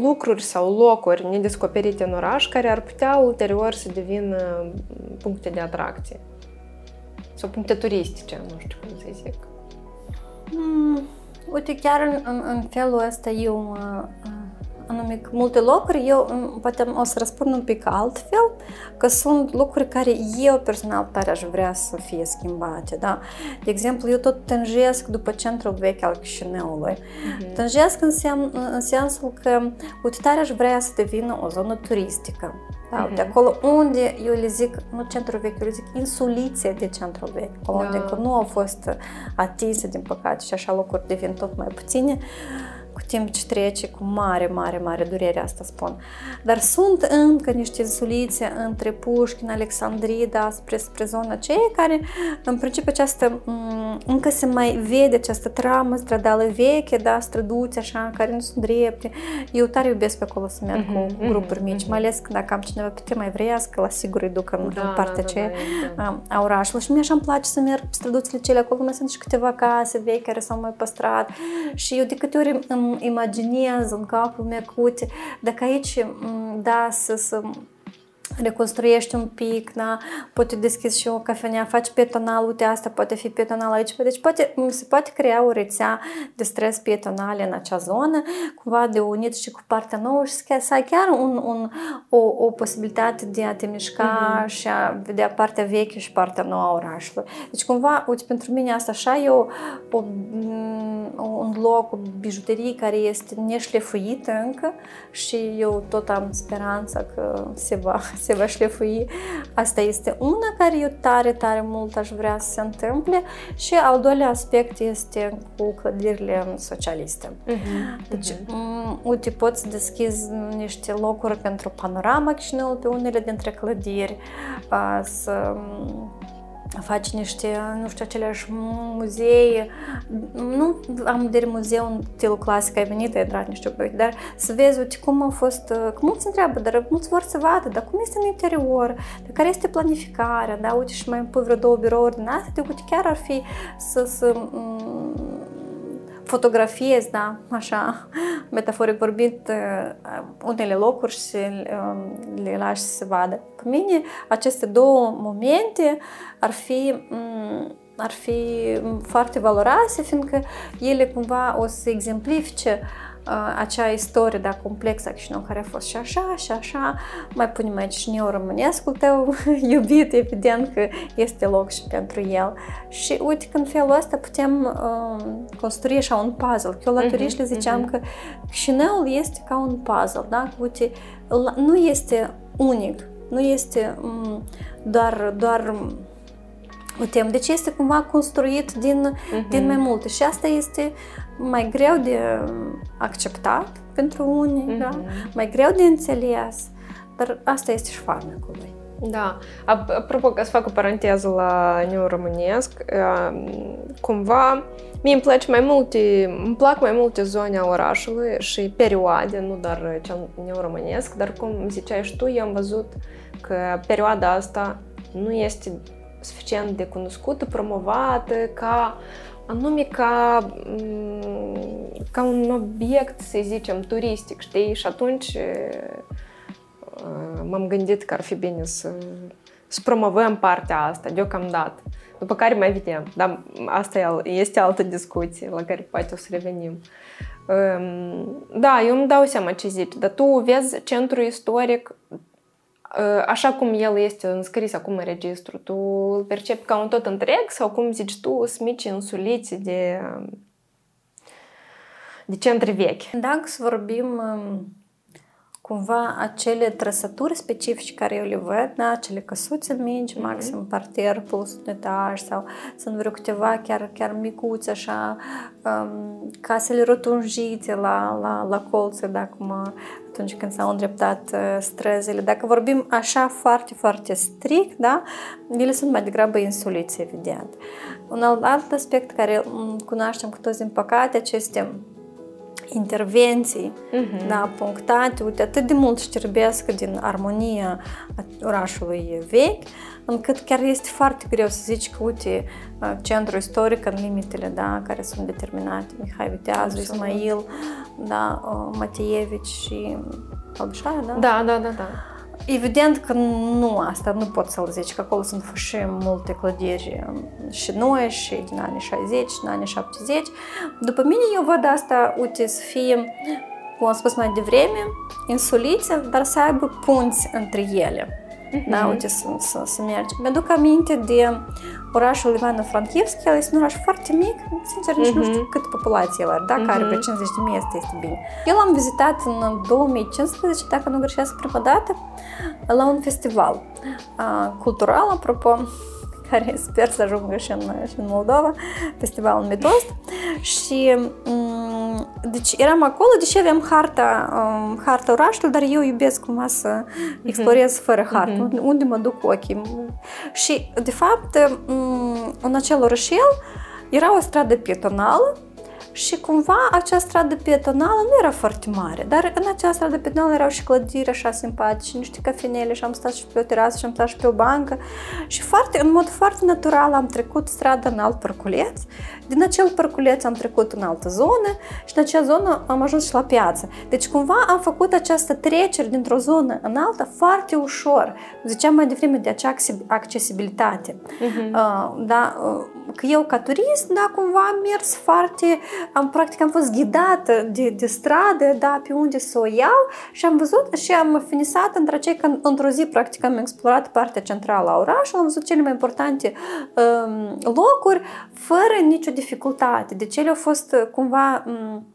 lucruri sau locuri nedescoperite în oraș care ar putea ulterior să devină puncte de atracție sau puncte turistice, nu știu cum să zic. Mm, uite, chiar în, în, în felul ăsta eu anume multe locuri, eu poate o să răspund un pic altfel, că sunt lucruri care eu personal tare aș vrea să fie schimbate. Da? De exemplu, eu tot tânjesc după centrul vechi al Chișinăului. Uh-huh. Tânjesc în, sem- în sensul că, uite, tare aș vrea să devină o zonă turistică. Da, uh-huh. de acolo unde eu le zic, nu centrul vechi, eu le zic insulițe de centrul vechi, acolo da. unde încă nu au fost atinse, din păcate, și așa locuri devin tot mai puține. Uh, cu timp ce trece, cu mare, mare, mare durere, asta spun. Dar sunt încă niște insulițe între Pușkin, Alexandrida, spre, spre zona aceea, care, în principiu, această, încă se mai vede această tramă stradală veche, da, străduți așa, care nu sunt drepte. Eu tare iubesc pe acolo să merg mm-hmm, cu mhm, grupuri mm-hmm, mici, mm-hmm. mai ales dacă am cineva pe tema evreiască, la sigur îi duc în, da, în partea da, aceea da, da, da. a orașului. Și mie așa îmi place să merg pe străduțile cele acolo, mai sunt și câteva case vechi care s-au mai păstrat. Și eu de câte ori îmi imaginez în capul meu că, uite, dacă aici, da, să, să reconstruiești un pic, da? poate deschizi și o cafenea, faci pietonal, uite asta poate fi pietonal aici, deci poate, se poate crea o rețea de stres pietonale în acea zonă, cumva de unit și cu partea nouă și să ai chiar un, un, o, o posibilitate de a te mișca mm-hmm. și a vedea partea veche și partea nouă a orașului. Deci cumva, uite, pentru mine asta așa e o, o, un loc, o bijuterie care este neșlefuită încă și eu tot am speranța că se va se va șlefui. Asta este una care eu tare, tare mult aș vrea să se întâmple și al doilea aspect este cu clădirile socialiste. Uh-huh, deci, uh-huh. uite, poți să deschizi niște locuri pentru panorama Chișinăului pe unele dintre clădiri, să faci niște, nu știu, aceleași muzei, nu am de muzeu în stilul clasic, ai venit, ai drag niște proiecte, dar să vezi, uite, cum a fost, că mulți întreabă, dar mulți vor să vadă, dar cum este în interior, de care este planificarea, da, uite, și mai pui vreo două birouri din astea, de uite, chiar ar fi să, să fotografiez, da, așa, metaforic vorbind, unele locuri și le lași să se vadă. Pe mine, aceste două momente ar fi ar fi foarte valoroase, fiindcă ele cumva o să exemplifice acea istorie da, complexă a Chișinău care a fost și așa, și așa, mai punem aici și românescul tău iubit, evident că este loc și pentru el. Și uite că în felul ăsta putem uh, construi așa un puzzle. Eu la uh-huh, turiști le ziceam uh-huh. că Chișinăul este ca un puzzle, da? Uite, nu este unic, nu este um, doar, doar Uite, deci este cumva construit din, uh-huh. din mai multe și asta este mai greu de acceptat pentru unii, uh-huh. da? mai greu de înțeles, dar asta este și farmecul lui. Da. Apropo, ca să fac o paranteză la neoromânesc, cumva mie îmi place mai multe, îmi plac mai multe zone a orașului și perioade, nu doar cel neoromânesc, dar cum ziceai și tu, eu am văzut că perioada asta nu este suficient de cunoscută, promovată ca anume ca, ca un obiect, să zicem, turistic, știi? Și atunci m-am gândit că ar fi bine să, să promovăm partea asta deocamdată. După care mai vedem. Dar asta este altă discuție la care poate o să revenim. Da, eu îmi dau seama ce zici, dar tu vezi centru istoric așa cum el este înscris acum în registru, tu îl percepi ca un tot întreg sau cum zici tu, sunt mici insulițe de, de centri vechi? Dacă să vorbim cumva acele trăsături specifice care eu le văd, da, acele căsuțe mici, mm-hmm. maxim parter plus un etaj sau sunt vreo câteva chiar, chiar micuțe așa, um, casele rotunjite la, la, la colțe, da, cum atunci când s-au îndreptat uh, străzile. Dacă vorbim așa foarte, foarte strict, da, ele sunt mai degrabă insulițe, evident. Un alt, alt aspect care cunoaștem cu toți, din păcate, aceste intervenții uh-huh. da, punctate, uite, atât de mult știrbesc din armonia orașului vechi, încât chiar este foarte greu să zici că, uite, centrul istoric în limitele da, care sunt determinate, Mihai Viteazu, Ismail, da, Matievici și Albișaia, da? Da, da, da, da. Evident că nu asta, nu pot să-l zici, că acolo sunt și multe clădiri și noi, și din anii 60, din anii 70. După mine eu văd asta, uite, să fie, cum am spus mai devreme, insulițe, dar să aibă punți între ele. Uh-huh. Da, uite, să, să, să mergi. Mi-aduc aminte de orașul Ivano-Frankivsk, el este un oraș foarte mic, sincer, nici uh-huh. nu știu cât populație el are, da, uh-huh. care pe 50 de mii este, este bine. Eu l-am vizitat în 2015, dacă nu greșesc prima dată, la un festival uh, cultural, apropo, care sper să ajungă și în, și în Moldova, festivalul Metost. Și um, deci eram acolo, deși aveam harta, um, harta orașului, dar eu iubesc cumva să explorez fără hartă, uh-huh. unde mă duc ochii. Și, de fapt, um, în acel orășel era o stradă pietonală și cumva acea stradă pietonală nu era foarte mare, dar în acea stradă pietonală erau și clădiri așa simpatice, niște cafenele și am stat și pe o terasă și am stat și pe o bancă. Și foarte, în mod foarte natural am trecut strada în alt parculeț, din acel parculeț am trecut în altă zonă și în acea zonă am ajuns și la piață. Deci cumva am făcut această trecere dintr-o zonă în alta foarte ușor. Ziceam mai devreme de acea accesibilitate. Uh-huh. Uh, da, uh, că eu ca turist, da, cumva am mers foarte, am practic am fost ghidată de, de stradă, da, pe unde să o iau și am văzut și am finisat între cei că într-o zi practic am explorat partea centrală a orașului, am văzut cele mai importante um, locuri fără nicio dificultate. Deci ele au fost cumva um,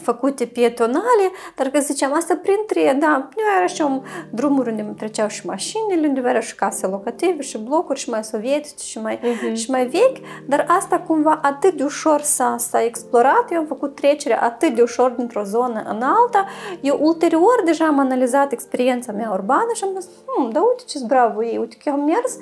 făcute pietonale, dar că ziceam, asta printre, da, nu era și un drumuri unde treceau și mașinile, unde era și case locative și blocuri și mai sovietice și mai, uh-huh. și mai vechi, dar asta cumva atât de ușor s-a, s-a explorat, eu am făcut trecerea atât de ușor dintr-o zonă în alta, eu ulterior deja am analizat experiența mea urbană și am zis, hm, da uite ce bravo ei, uite că eu am mers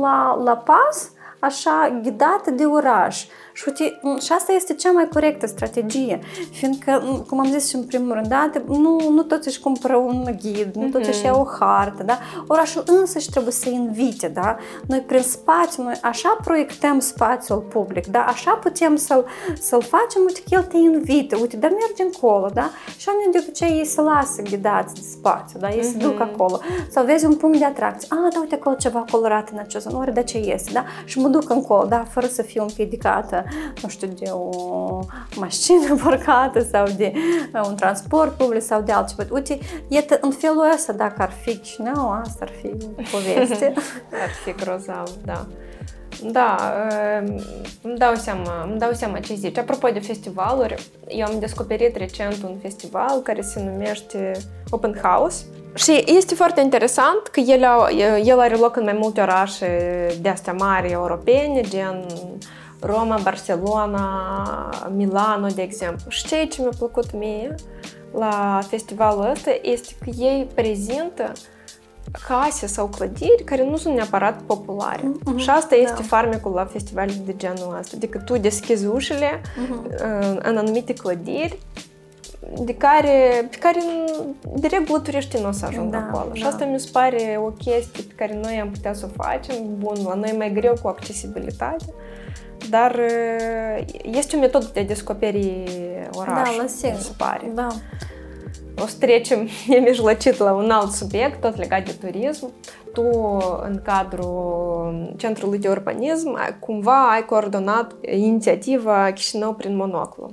la, la pas, așa ghidată de oraș. Și, uite, și asta este cea mai corectă strategie, fiindcă, cum am zis și în primul rând, da, nu, nu toți își cumpără un ghid, nu toți își iau o hartă, da? Orașul însă și trebuie să invite, da? Noi prin spațiu, noi așa proiectăm spațiul public, da? Așa putem să-l, să-l facem, uite că el te invită, uite, dar mergi încolo, da? Și oamenii de obicei ei se lasă ghidați de spațiu, da? Ei uh-huh. se duc acolo. Sau vezi un punct de atracție, a, da, uite acolo ceva colorat în acea zonă, ori de ce este, da? Și mă duc încolo, da? Fără să fiu împiedicată nu știu, de o mașină parcată sau de un transport public sau de altceva. Uite, iată, în felul ăsta, dacă ar fi Chișinău, asta ar fi poveste. ar fi grozav, da. Da, îmi dau seama, îmi dau seama ce zici. Apropo de festivaluri, eu am descoperit recent un festival care se numește Open House. Și este foarte interesant că el, el are loc în mai multe orașe de astea mari europene, gen Roma, Barcelona, Milano, de exemplu. Și ceea ce mi-a plăcut mie la festivalul ăsta este că ei prezintă case sau clădiri care nu sunt neapărat populare. Uh-huh, și asta este da. farmecul la festivalul de genul ăsta. Adică tu deschizi ușile uh-huh. în, în anumite clădiri de care, pe care de regulă turiștii nu o să ajungă da, acolo. Da. Și asta mi se pare o chestie pe care noi am putea să o facem. Bun, la noi e mai greu cu accesibilitate. Dar uh, este o metodă de a descoperi orașul, da, la sigur. se pare. Da. O să trecem nemijlocit la un alt subiect, tot legat de turism. Tu, în cadrul Centrului de Urbanism, cumva ai coordonat inițiativa Chișinău prin monoclu.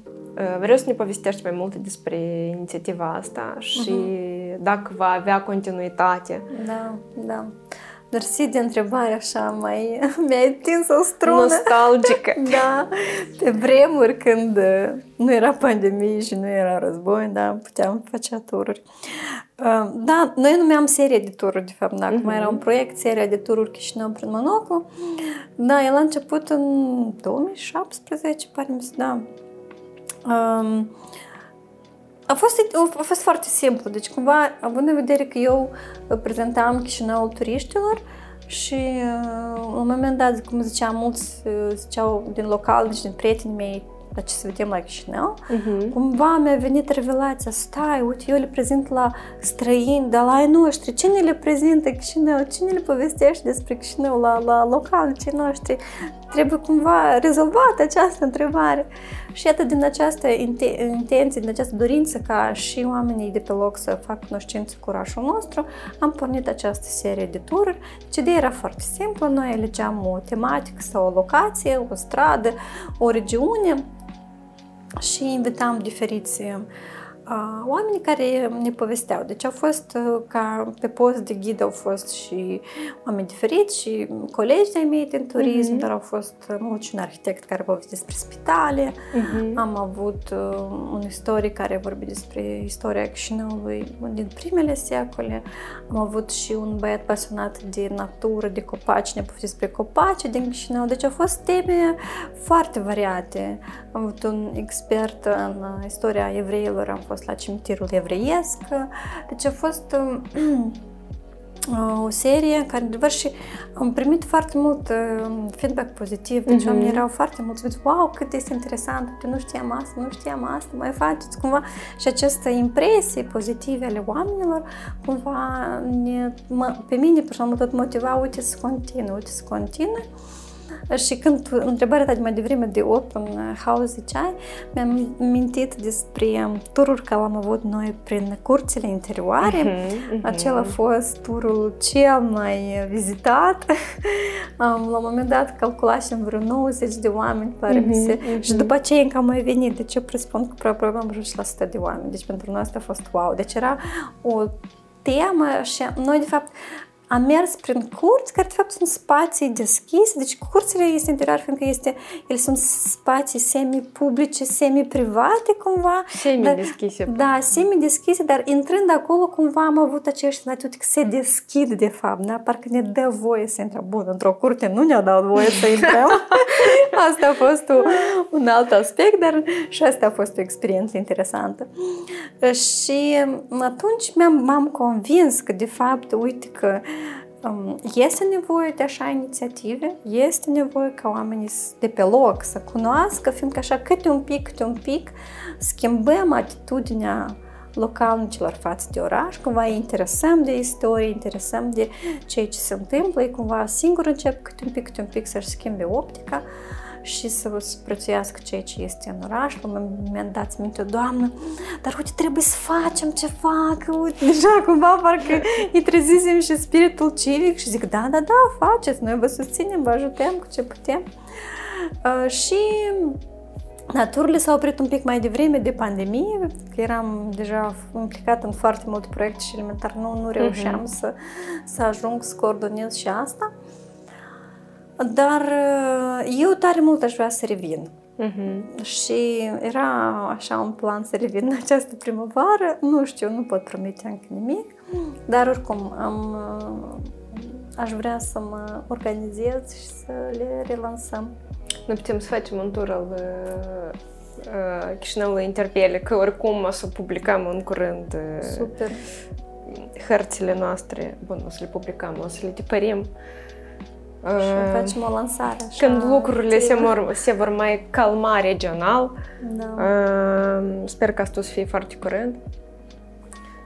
Vreau să ne povestești mai multe despre inițiativa asta și uh-huh. dacă va avea continuitate. Da, da. Mersi de întrebare așa, mai mi-ai tins o strună. Nostalgică. da, pe vremuri când nu era pandemie și nu era război, da, puteam face tururi. Da, noi numeam serie de tururi, de fapt, da, acum uh-huh. era un proiect, seria de tururi Chișinău prin Monoclu. Da, el a început în 2017, pare mi da. Um, a fost, a fost foarte simplu, deci cumva, având în vedere că eu prezentam Chișinăul turiștilor și la un moment dat, cum ziceam, mulți ziceau din local, deci din prietenii mei, la ce să vedem la Chișinău, uh-huh. cumva mi-a venit revelația, stai, uite, eu le prezint la străini, dar la ai noștri, cine le prezintă Chișinău, cine le povestește despre Chișinău la, la local, cei noștri? Trebuie cumva rezolvată această întrebare. Și iată, din această intenție, din această dorință ca și oamenii de pe loc să facă cunoștință cu orașul nostru, am pornit această serie de tururi. Deci ideea era foarte simplă, noi alegeam o tematică sau o locație, o stradă, o regiune și invitam diferiți oamenii care ne povesteau. Deci au fost ca pe post de ghid au fost și oameni diferiți și colegi de-ai mei din turism, uh-huh. dar au fost mulți și un arhitect care vorbit despre spitale. Uh-huh. Am avut uh, un istoric care vorbit despre istoria Chișinăului din primele secole. Am avut și un băiat pasionat de natură, de copaci, ne-a despre copaci din Chișinău. Deci au fost teme foarte variate. Am avut un expert în istoria evreilor, am fost la cimitirul evreiesc. Deci a fost o serie în care, adevăr, și am primit foarte mult feedback pozitiv. Deci mm-hmm. oamenii erau foarte mulți. Wow, cât este interesant, eu nu știam asta, nu știam asta, mai faceți cumva. Și această impresie pozitive ale oamenilor, cumva, ne, mă, pe mine, personal, tot motiva, uite, să continui, uite, să continui. Și când întrebarea ta de mai devreme de open house ziceai, mi-am mintit despre turul care l-am avut noi prin curțile interioare. Uh-huh, uh-huh. Acela a fost turul cel mai vizitat. la un moment dat calculasem vreo 90 de oameni, pare uh-huh, se. Uh-huh. Și după aceea încă am mai venit. Deci eu presupun că probabil am ajuns la 100 de oameni. Deci pentru noi asta a fost wow. Deci era o temă și noi de fapt am mers prin curți, care de fapt sunt spații deschise, deci curțile este interior, fiindcă este, ele sunt spații semi-publice, semi-private cumva. Semi-deschise. Dar, da, semi-deschise, dar intrând acolo cumva am avut acești latitudi că se deschid de fapt, da? Parcă ne dă voie să intrăm. Bun, într-o curte nu ne-a dat voie să intrăm. asta a fost un, un alt aspect, dar și asta a fost o experiență interesantă. Și atunci m-am convins că de fapt, uite că este nevoie de așa inițiative, este nevoie ca oamenii de pe loc să cunoască, fiindcă așa câte un pic, câte un pic schimbăm atitudinea localnicilor față de oraș, cumva îi interesăm de istorie, interesăm de ceea ce se întâmplă, ei cumva singur încep câte un pic, câte un pic să-și schimbe optica și să vă supraviețuiască ceea ce este în oraș. La un moment dat minte o doamnă, dar uite, trebuie să facem ceva, că uite, deja cumva parcă îi trezisem și spiritul civic și zic, da, da, da, faceți, noi vă susținem, vă ajutăm cu ce putem. Uh, și Naturile s-au oprit un pic mai devreme de pandemie, că eram deja implicat în foarte multe proiecte și elementar nu, nu reușeam uh-huh. să, să ajung să coordonez și asta. Dar uh, eu tare mult aș vrea să revin. Uh-huh. Și era așa un plan să revin în această primăvară. Nu știu, nu pot promite încă nimic, dar oricum am, uh, aș vrea să mă organizez și să le relansăm. Noi putem să facem un tur al uh, uh Chișinăului Interpele, că oricum o să publicăm în curând Super. hărțile noastre. Bun, o să le publicăm, o să le tipărim. Și facem o lansare. Așa, Când lucrurile se vor, se vor mai calma regional, da. sper că asta o să fie foarte curând.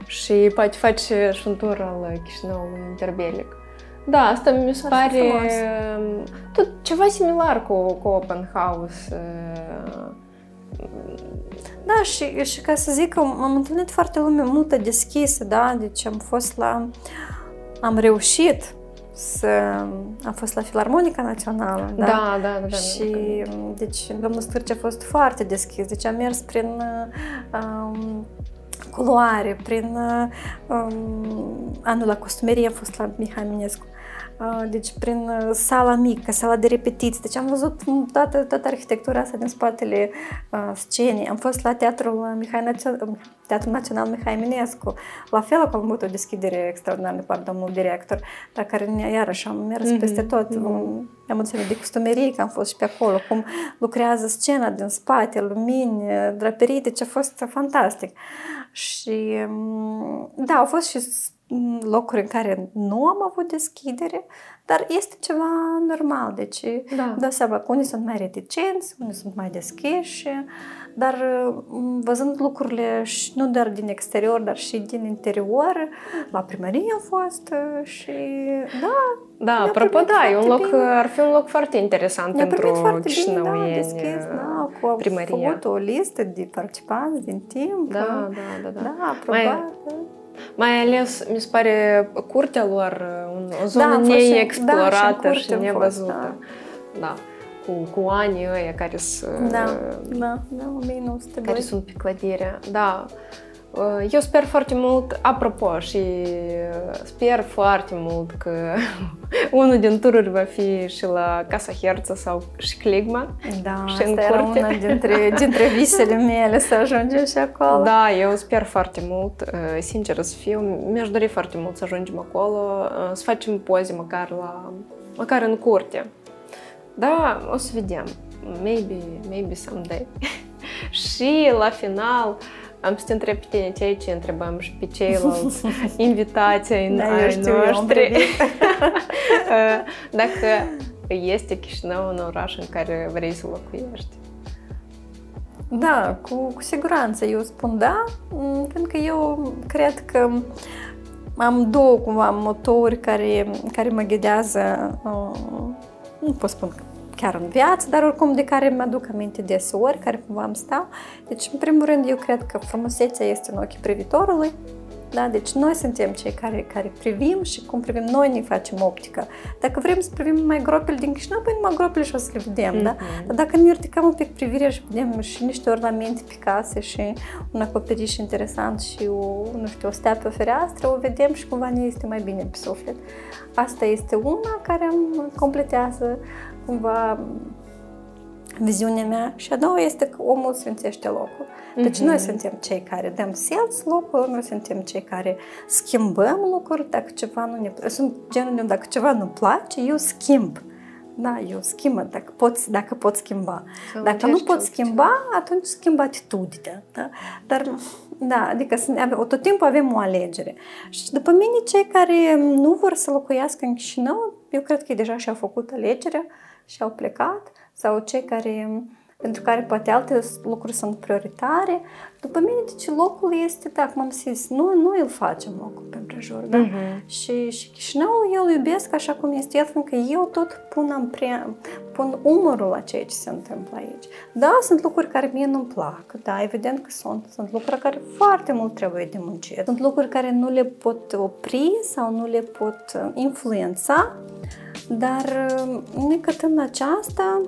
Și poate face și un tur al Chișinăului interbelic. Da, asta mi se pare tot ceva similar cu, cu Open House. Da, și, și ca să zic că am întâlnit foarte lume multă deschisă, da, deci am fost la, am reușit să, am fost la Filarmonica Națională, da? Da, da, da. Și, da, deci, domnul Stârce a fost foarte deschis, deci am mers prin um, culoare, prin um, anul la costumerie, am fost la Mihai Minescu. Deci prin sala mică, sala de repetiții. Deci am văzut toată, toată arhitectura asta din spatele uh, scenei. Am fost la Teatrul, Mihai Național, Teatrul Național Mihai Eminescu. La fel acolo am avut o deschidere extraordinară de part domnul director, la care iarăși am mers mm-hmm. peste tot. Mm-hmm. Am înțeles de costumerie, că am fost și pe acolo, cum lucrează scena din spate, lumini, draperii, deci a fost fantastic. Și da, au fost și locuri în care nu am avut deschidere, dar este ceva normal. Deci, da. dau seama că unii sunt mai reticenți, unii sunt mai deschiși, dar văzând lucrurile și nu doar din exterior, dar și din interior, la primărie am fost și da. Da, apropo, da, e un loc, bine. ar fi un loc foarte interesant ne pentru foarte bine, da, deschis, da, cu primăria. făcut o listă de participanți din timp. Da, da, da. Da, da aprobat. Mai, mai ales, mi se pare, curtea lor, o zonă da, neexplorată da, și, și nevăzută. da. da. Cu, cu anii ăia care sunt... Da, da, da, 1902. Care sunt pe clădirea. Da. Eu sper foarte mult, apropo, și sper foarte mult că unul din tururi va fi și la Casa Herță sau și Cligma. Da, și asta în era curte. una dintre, dintre visele mele să ajungem și acolo. Da, eu sper foarte mult, sincer să fiu, mi-aș dori foarte mult să ajungem acolo, să facem poze măcar la, măcar în curte. Da, o să vedem. Maybe, maybe someday. și la final, am să te întreb pe tine ceea ce întrebăm și pe ceilalți invitații ai, da, ai știu, noștri. Dacă este Chișinău un oraș în care vrei să locuiești. Da, cu, cu siguranță eu spun da, pentru că eu cred că am două cumva motori care, care mă ghidează, nu pot spune chiar în viață, dar oricum de care mă aduc aminte deseori, care cumva îmi stau. Deci, în primul rând, eu cred că frumusețea este în ochii privitorului, da? Deci noi suntem cei care, care privim și cum privim noi ne facem optică. Dacă vrem să privim mai gropile din Chișinău, păi numai gropile și o să le vedem, mm-hmm. da? Mhm. Dar dacă ne ridicăm un pic privirea și vedem și niște ornamente pe case și un acoperiș interesant și o, nu știu, o stea pe o fereastră, o vedem și cumva ne este mai bine pe suflet. Asta este una care îmi completează cumva viziunea mea și a doua este că omul sfințește locul. Deci mm-hmm. noi suntem cei care dăm sens locul, noi suntem cei care schimbăm lucruri dacă ceva nu ne place. Sunt genul dacă ceva nu place, eu schimb. Da, eu schimbă dacă pot, dacă pot schimba. Să dacă nu pot schimba, atunci schimb atitudinea. Da? Dar, da, adică tot timpul avem o alegere. Și după mine, cei care nu vor să locuiască în Chișinău, eu cred că deja și-au făcut alegerea, și au plecat sau cei care pentru care poate alte lucruri sunt prioritare. După mine, deci locul este, da, cum am zis, nu, nu îl facem locul pe împrejur, da? Uh-huh. Și, și Chișinău eu îl iubesc așa cum este el, fiindcă eu tot pun, ampre, pun umărul la ceea ce se întâmplă aici. Da, sunt lucruri care mie nu-mi plac, da, evident că sunt. Sunt lucruri care foarte mult trebuie de muncit. Sunt lucruri care nu le pot opri sau nu le pot influența, dar necătând aceasta,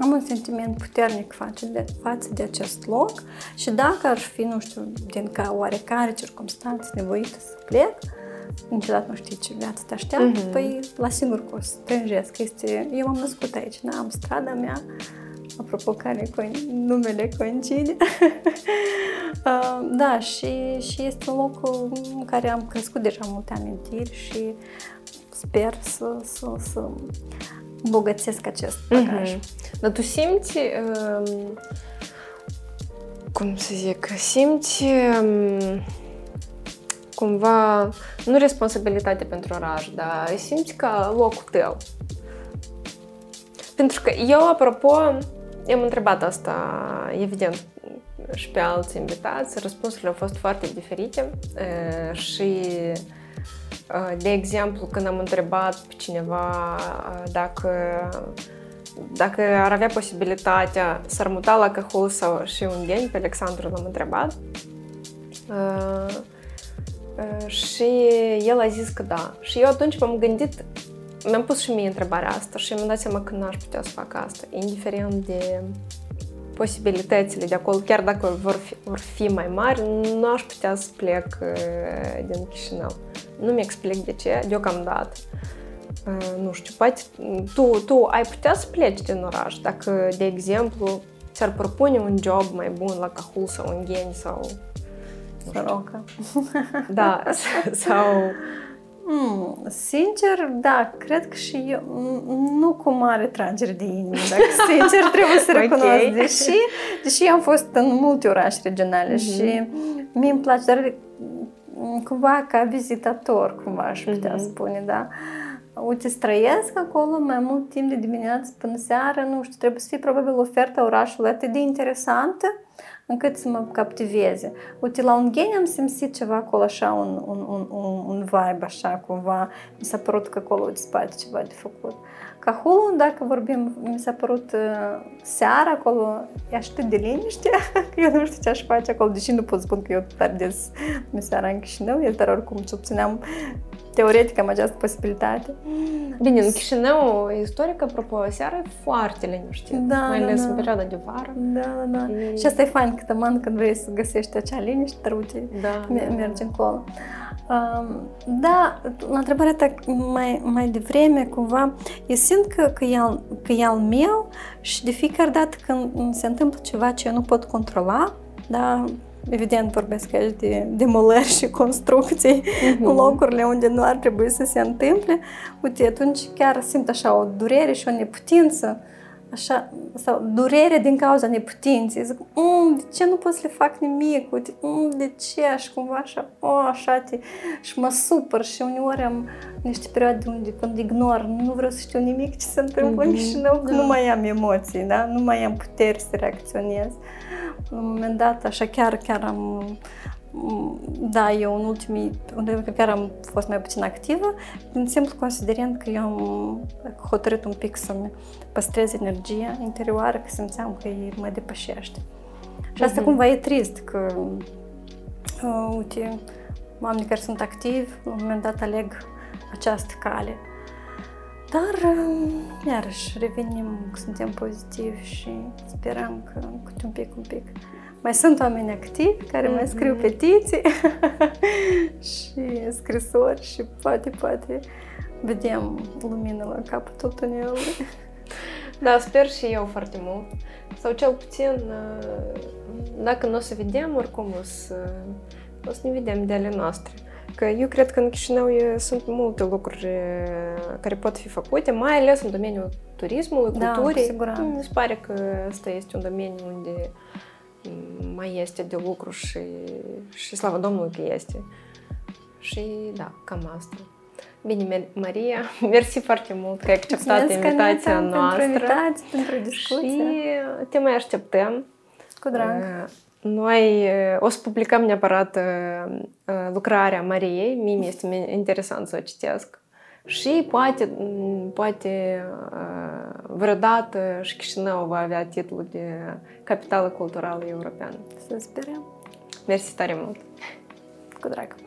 am un sentiment puternic față de, față de acest loc și dacă ar fi, nu știu, din ca oarecare circunstanțe nevoită să plec, niciodată nu știi ce viață te așteaptă, mm-hmm. păi la sigur că o să strângesc. Este, eu am născut aici, da, am strada mea, apropo care numele coincide. uh, da, și, și este un loc în care am crescut deja multe amintiri și sper să, să, să îmbogățesc acest bagaj. Mm-hmm. Dar tu simți, um, cum să zic, simți um, cumva, nu responsabilitate pentru oraș, dar simți ca locul tău. Pentru că eu, apropo, am întrebat asta, evident, și pe alți invitați, răspunsurile au fost foarte diferite și De exemplu, când am întrebat pe cineva dacă dacă ar avea posibilitatea să-ar muta la Cahul sau și un gen, pe Alexandru l-am întrebat. Uh, uh, și el a zis că da. Și eu atunci m-am gândit, mi-am pus și mie întrebarea asta și mi-am dat seama că n-aș putea să fac asta, indiferent de posibilitățile de acolo, chiar dacă vor fi, vor fi mai mari, nu aș putea să plec uh, din Chișinău. Nu-mi explic de ce, deocamdată. nu știu, poate tu, tu ai putea să pleci din oraș dacă, de exemplu, ți-ar propune un job mai bun la Cahul sau în Gheni sau... Soroca. Da, sau... Mm, sincer, da, cred că și eu nu cu mare tragere de inimă, dacă sincer trebuie să recunosc, okay. deși, deși am fost în multe orașe regionale mm-hmm. și mie îmi place, dar cumva ca vizitator, cumva aș putea mm-hmm. spune, da. Uite, străiesc acolo mai mult timp de dimineață până seara, nu știu, trebuie să fie probabil oferta orașului atât de interesantă încât să mă captiveze. Uite, la Ungheni am simțit ceva acolo, așa, un, un, un, un, un vibe, așa, cumva. Mi s-a părut că acolo de spate ceva de făcut. Cahul, dacă vorbim, mi s-a părut uh, seara acolo, e așa de liniște, că eu nu știu ce aș face acolo, deși nu pot spun că eu tare des mi seara în Chișinău, el dar oricum ce obțineam teoretic am această posibilitate. Bine, în Chișinău, istoric, apropo, seara e foarte liniștit, da, mai ales da, în perioada de vară. Da, da, da. E... Și asta e fain, că tăman când vrei să găsești acea liniște, dar uite, da, mergi da. încolo. Um, da, la întrebarea ta mai, mai devreme, cumva, eu simt că, că, e al, că e al meu și de fiecare dată când se întâmplă ceva ce eu nu pot controla, da, evident vorbesc aici de demolări și construcții uh-huh. în locurile unde nu ar trebui să se întâmple, uite, atunci chiar simt așa o durere și o neputință, așa, sau durere din cauza neputinței. Zic, mm, de ce nu pot să le fac nimic? Uite, mm, de ce? Și cumva așa, o, așa te... Și mă supăr și uneori am niște perioade unde când ignor, nu vreau să știu nimic ce se întâmplă mm-hmm. și nu, da. nu mai am emoții, da? Nu mai am puteri să reacționez. La un moment dat, așa chiar, chiar am da, eu în ultimii, unde chiar am fost mai puțin activă, din simplu considerând că eu am hotărât un pic să-mi păstrez energia interioară, că simțeam că mă depășește. Și asta uh-huh. cumva e trist, că, uh, uite, oamenii care sunt activi, la un moment dat aleg această cale. Dar, uh, iarăși, revenim că suntem pozitivi și sperăm că câte un pic, un pic mai sunt oameni activi care mai scriu mm-hmm. petiții și scrisori și poate, poate vedem lumină la capătul tunelului. Da, sper și eu foarte mult. Sau cel puțin, uh, dacă nu o să vedem, oricum o să, o să ne vedem de ale noastre. Că eu cred că în Chișinău sunt multe lucruri care pot fi făcute, mai ales în domeniul turismului, da, culturii. Da, Mi se pare că ăsta este un domeniu unde mai este de lucru și, și slavă Domnului că este. Și da, cam asta. Bine, Maria, mersi foarte mult că ai acceptat Mulțumesc, invitația Aneta, noastră. Pentru invitație, pentru discuție. Și te mai așteptăm. Cu drag. Noi o să publicăm neapărat lucrarea Mariei. Mie mi este interesant să o citesc. Și poate, poate vreodată și Chișinău va avea titlul de capitală culturală europeană. Să sperăm. Mersi tare mult! Cu drag!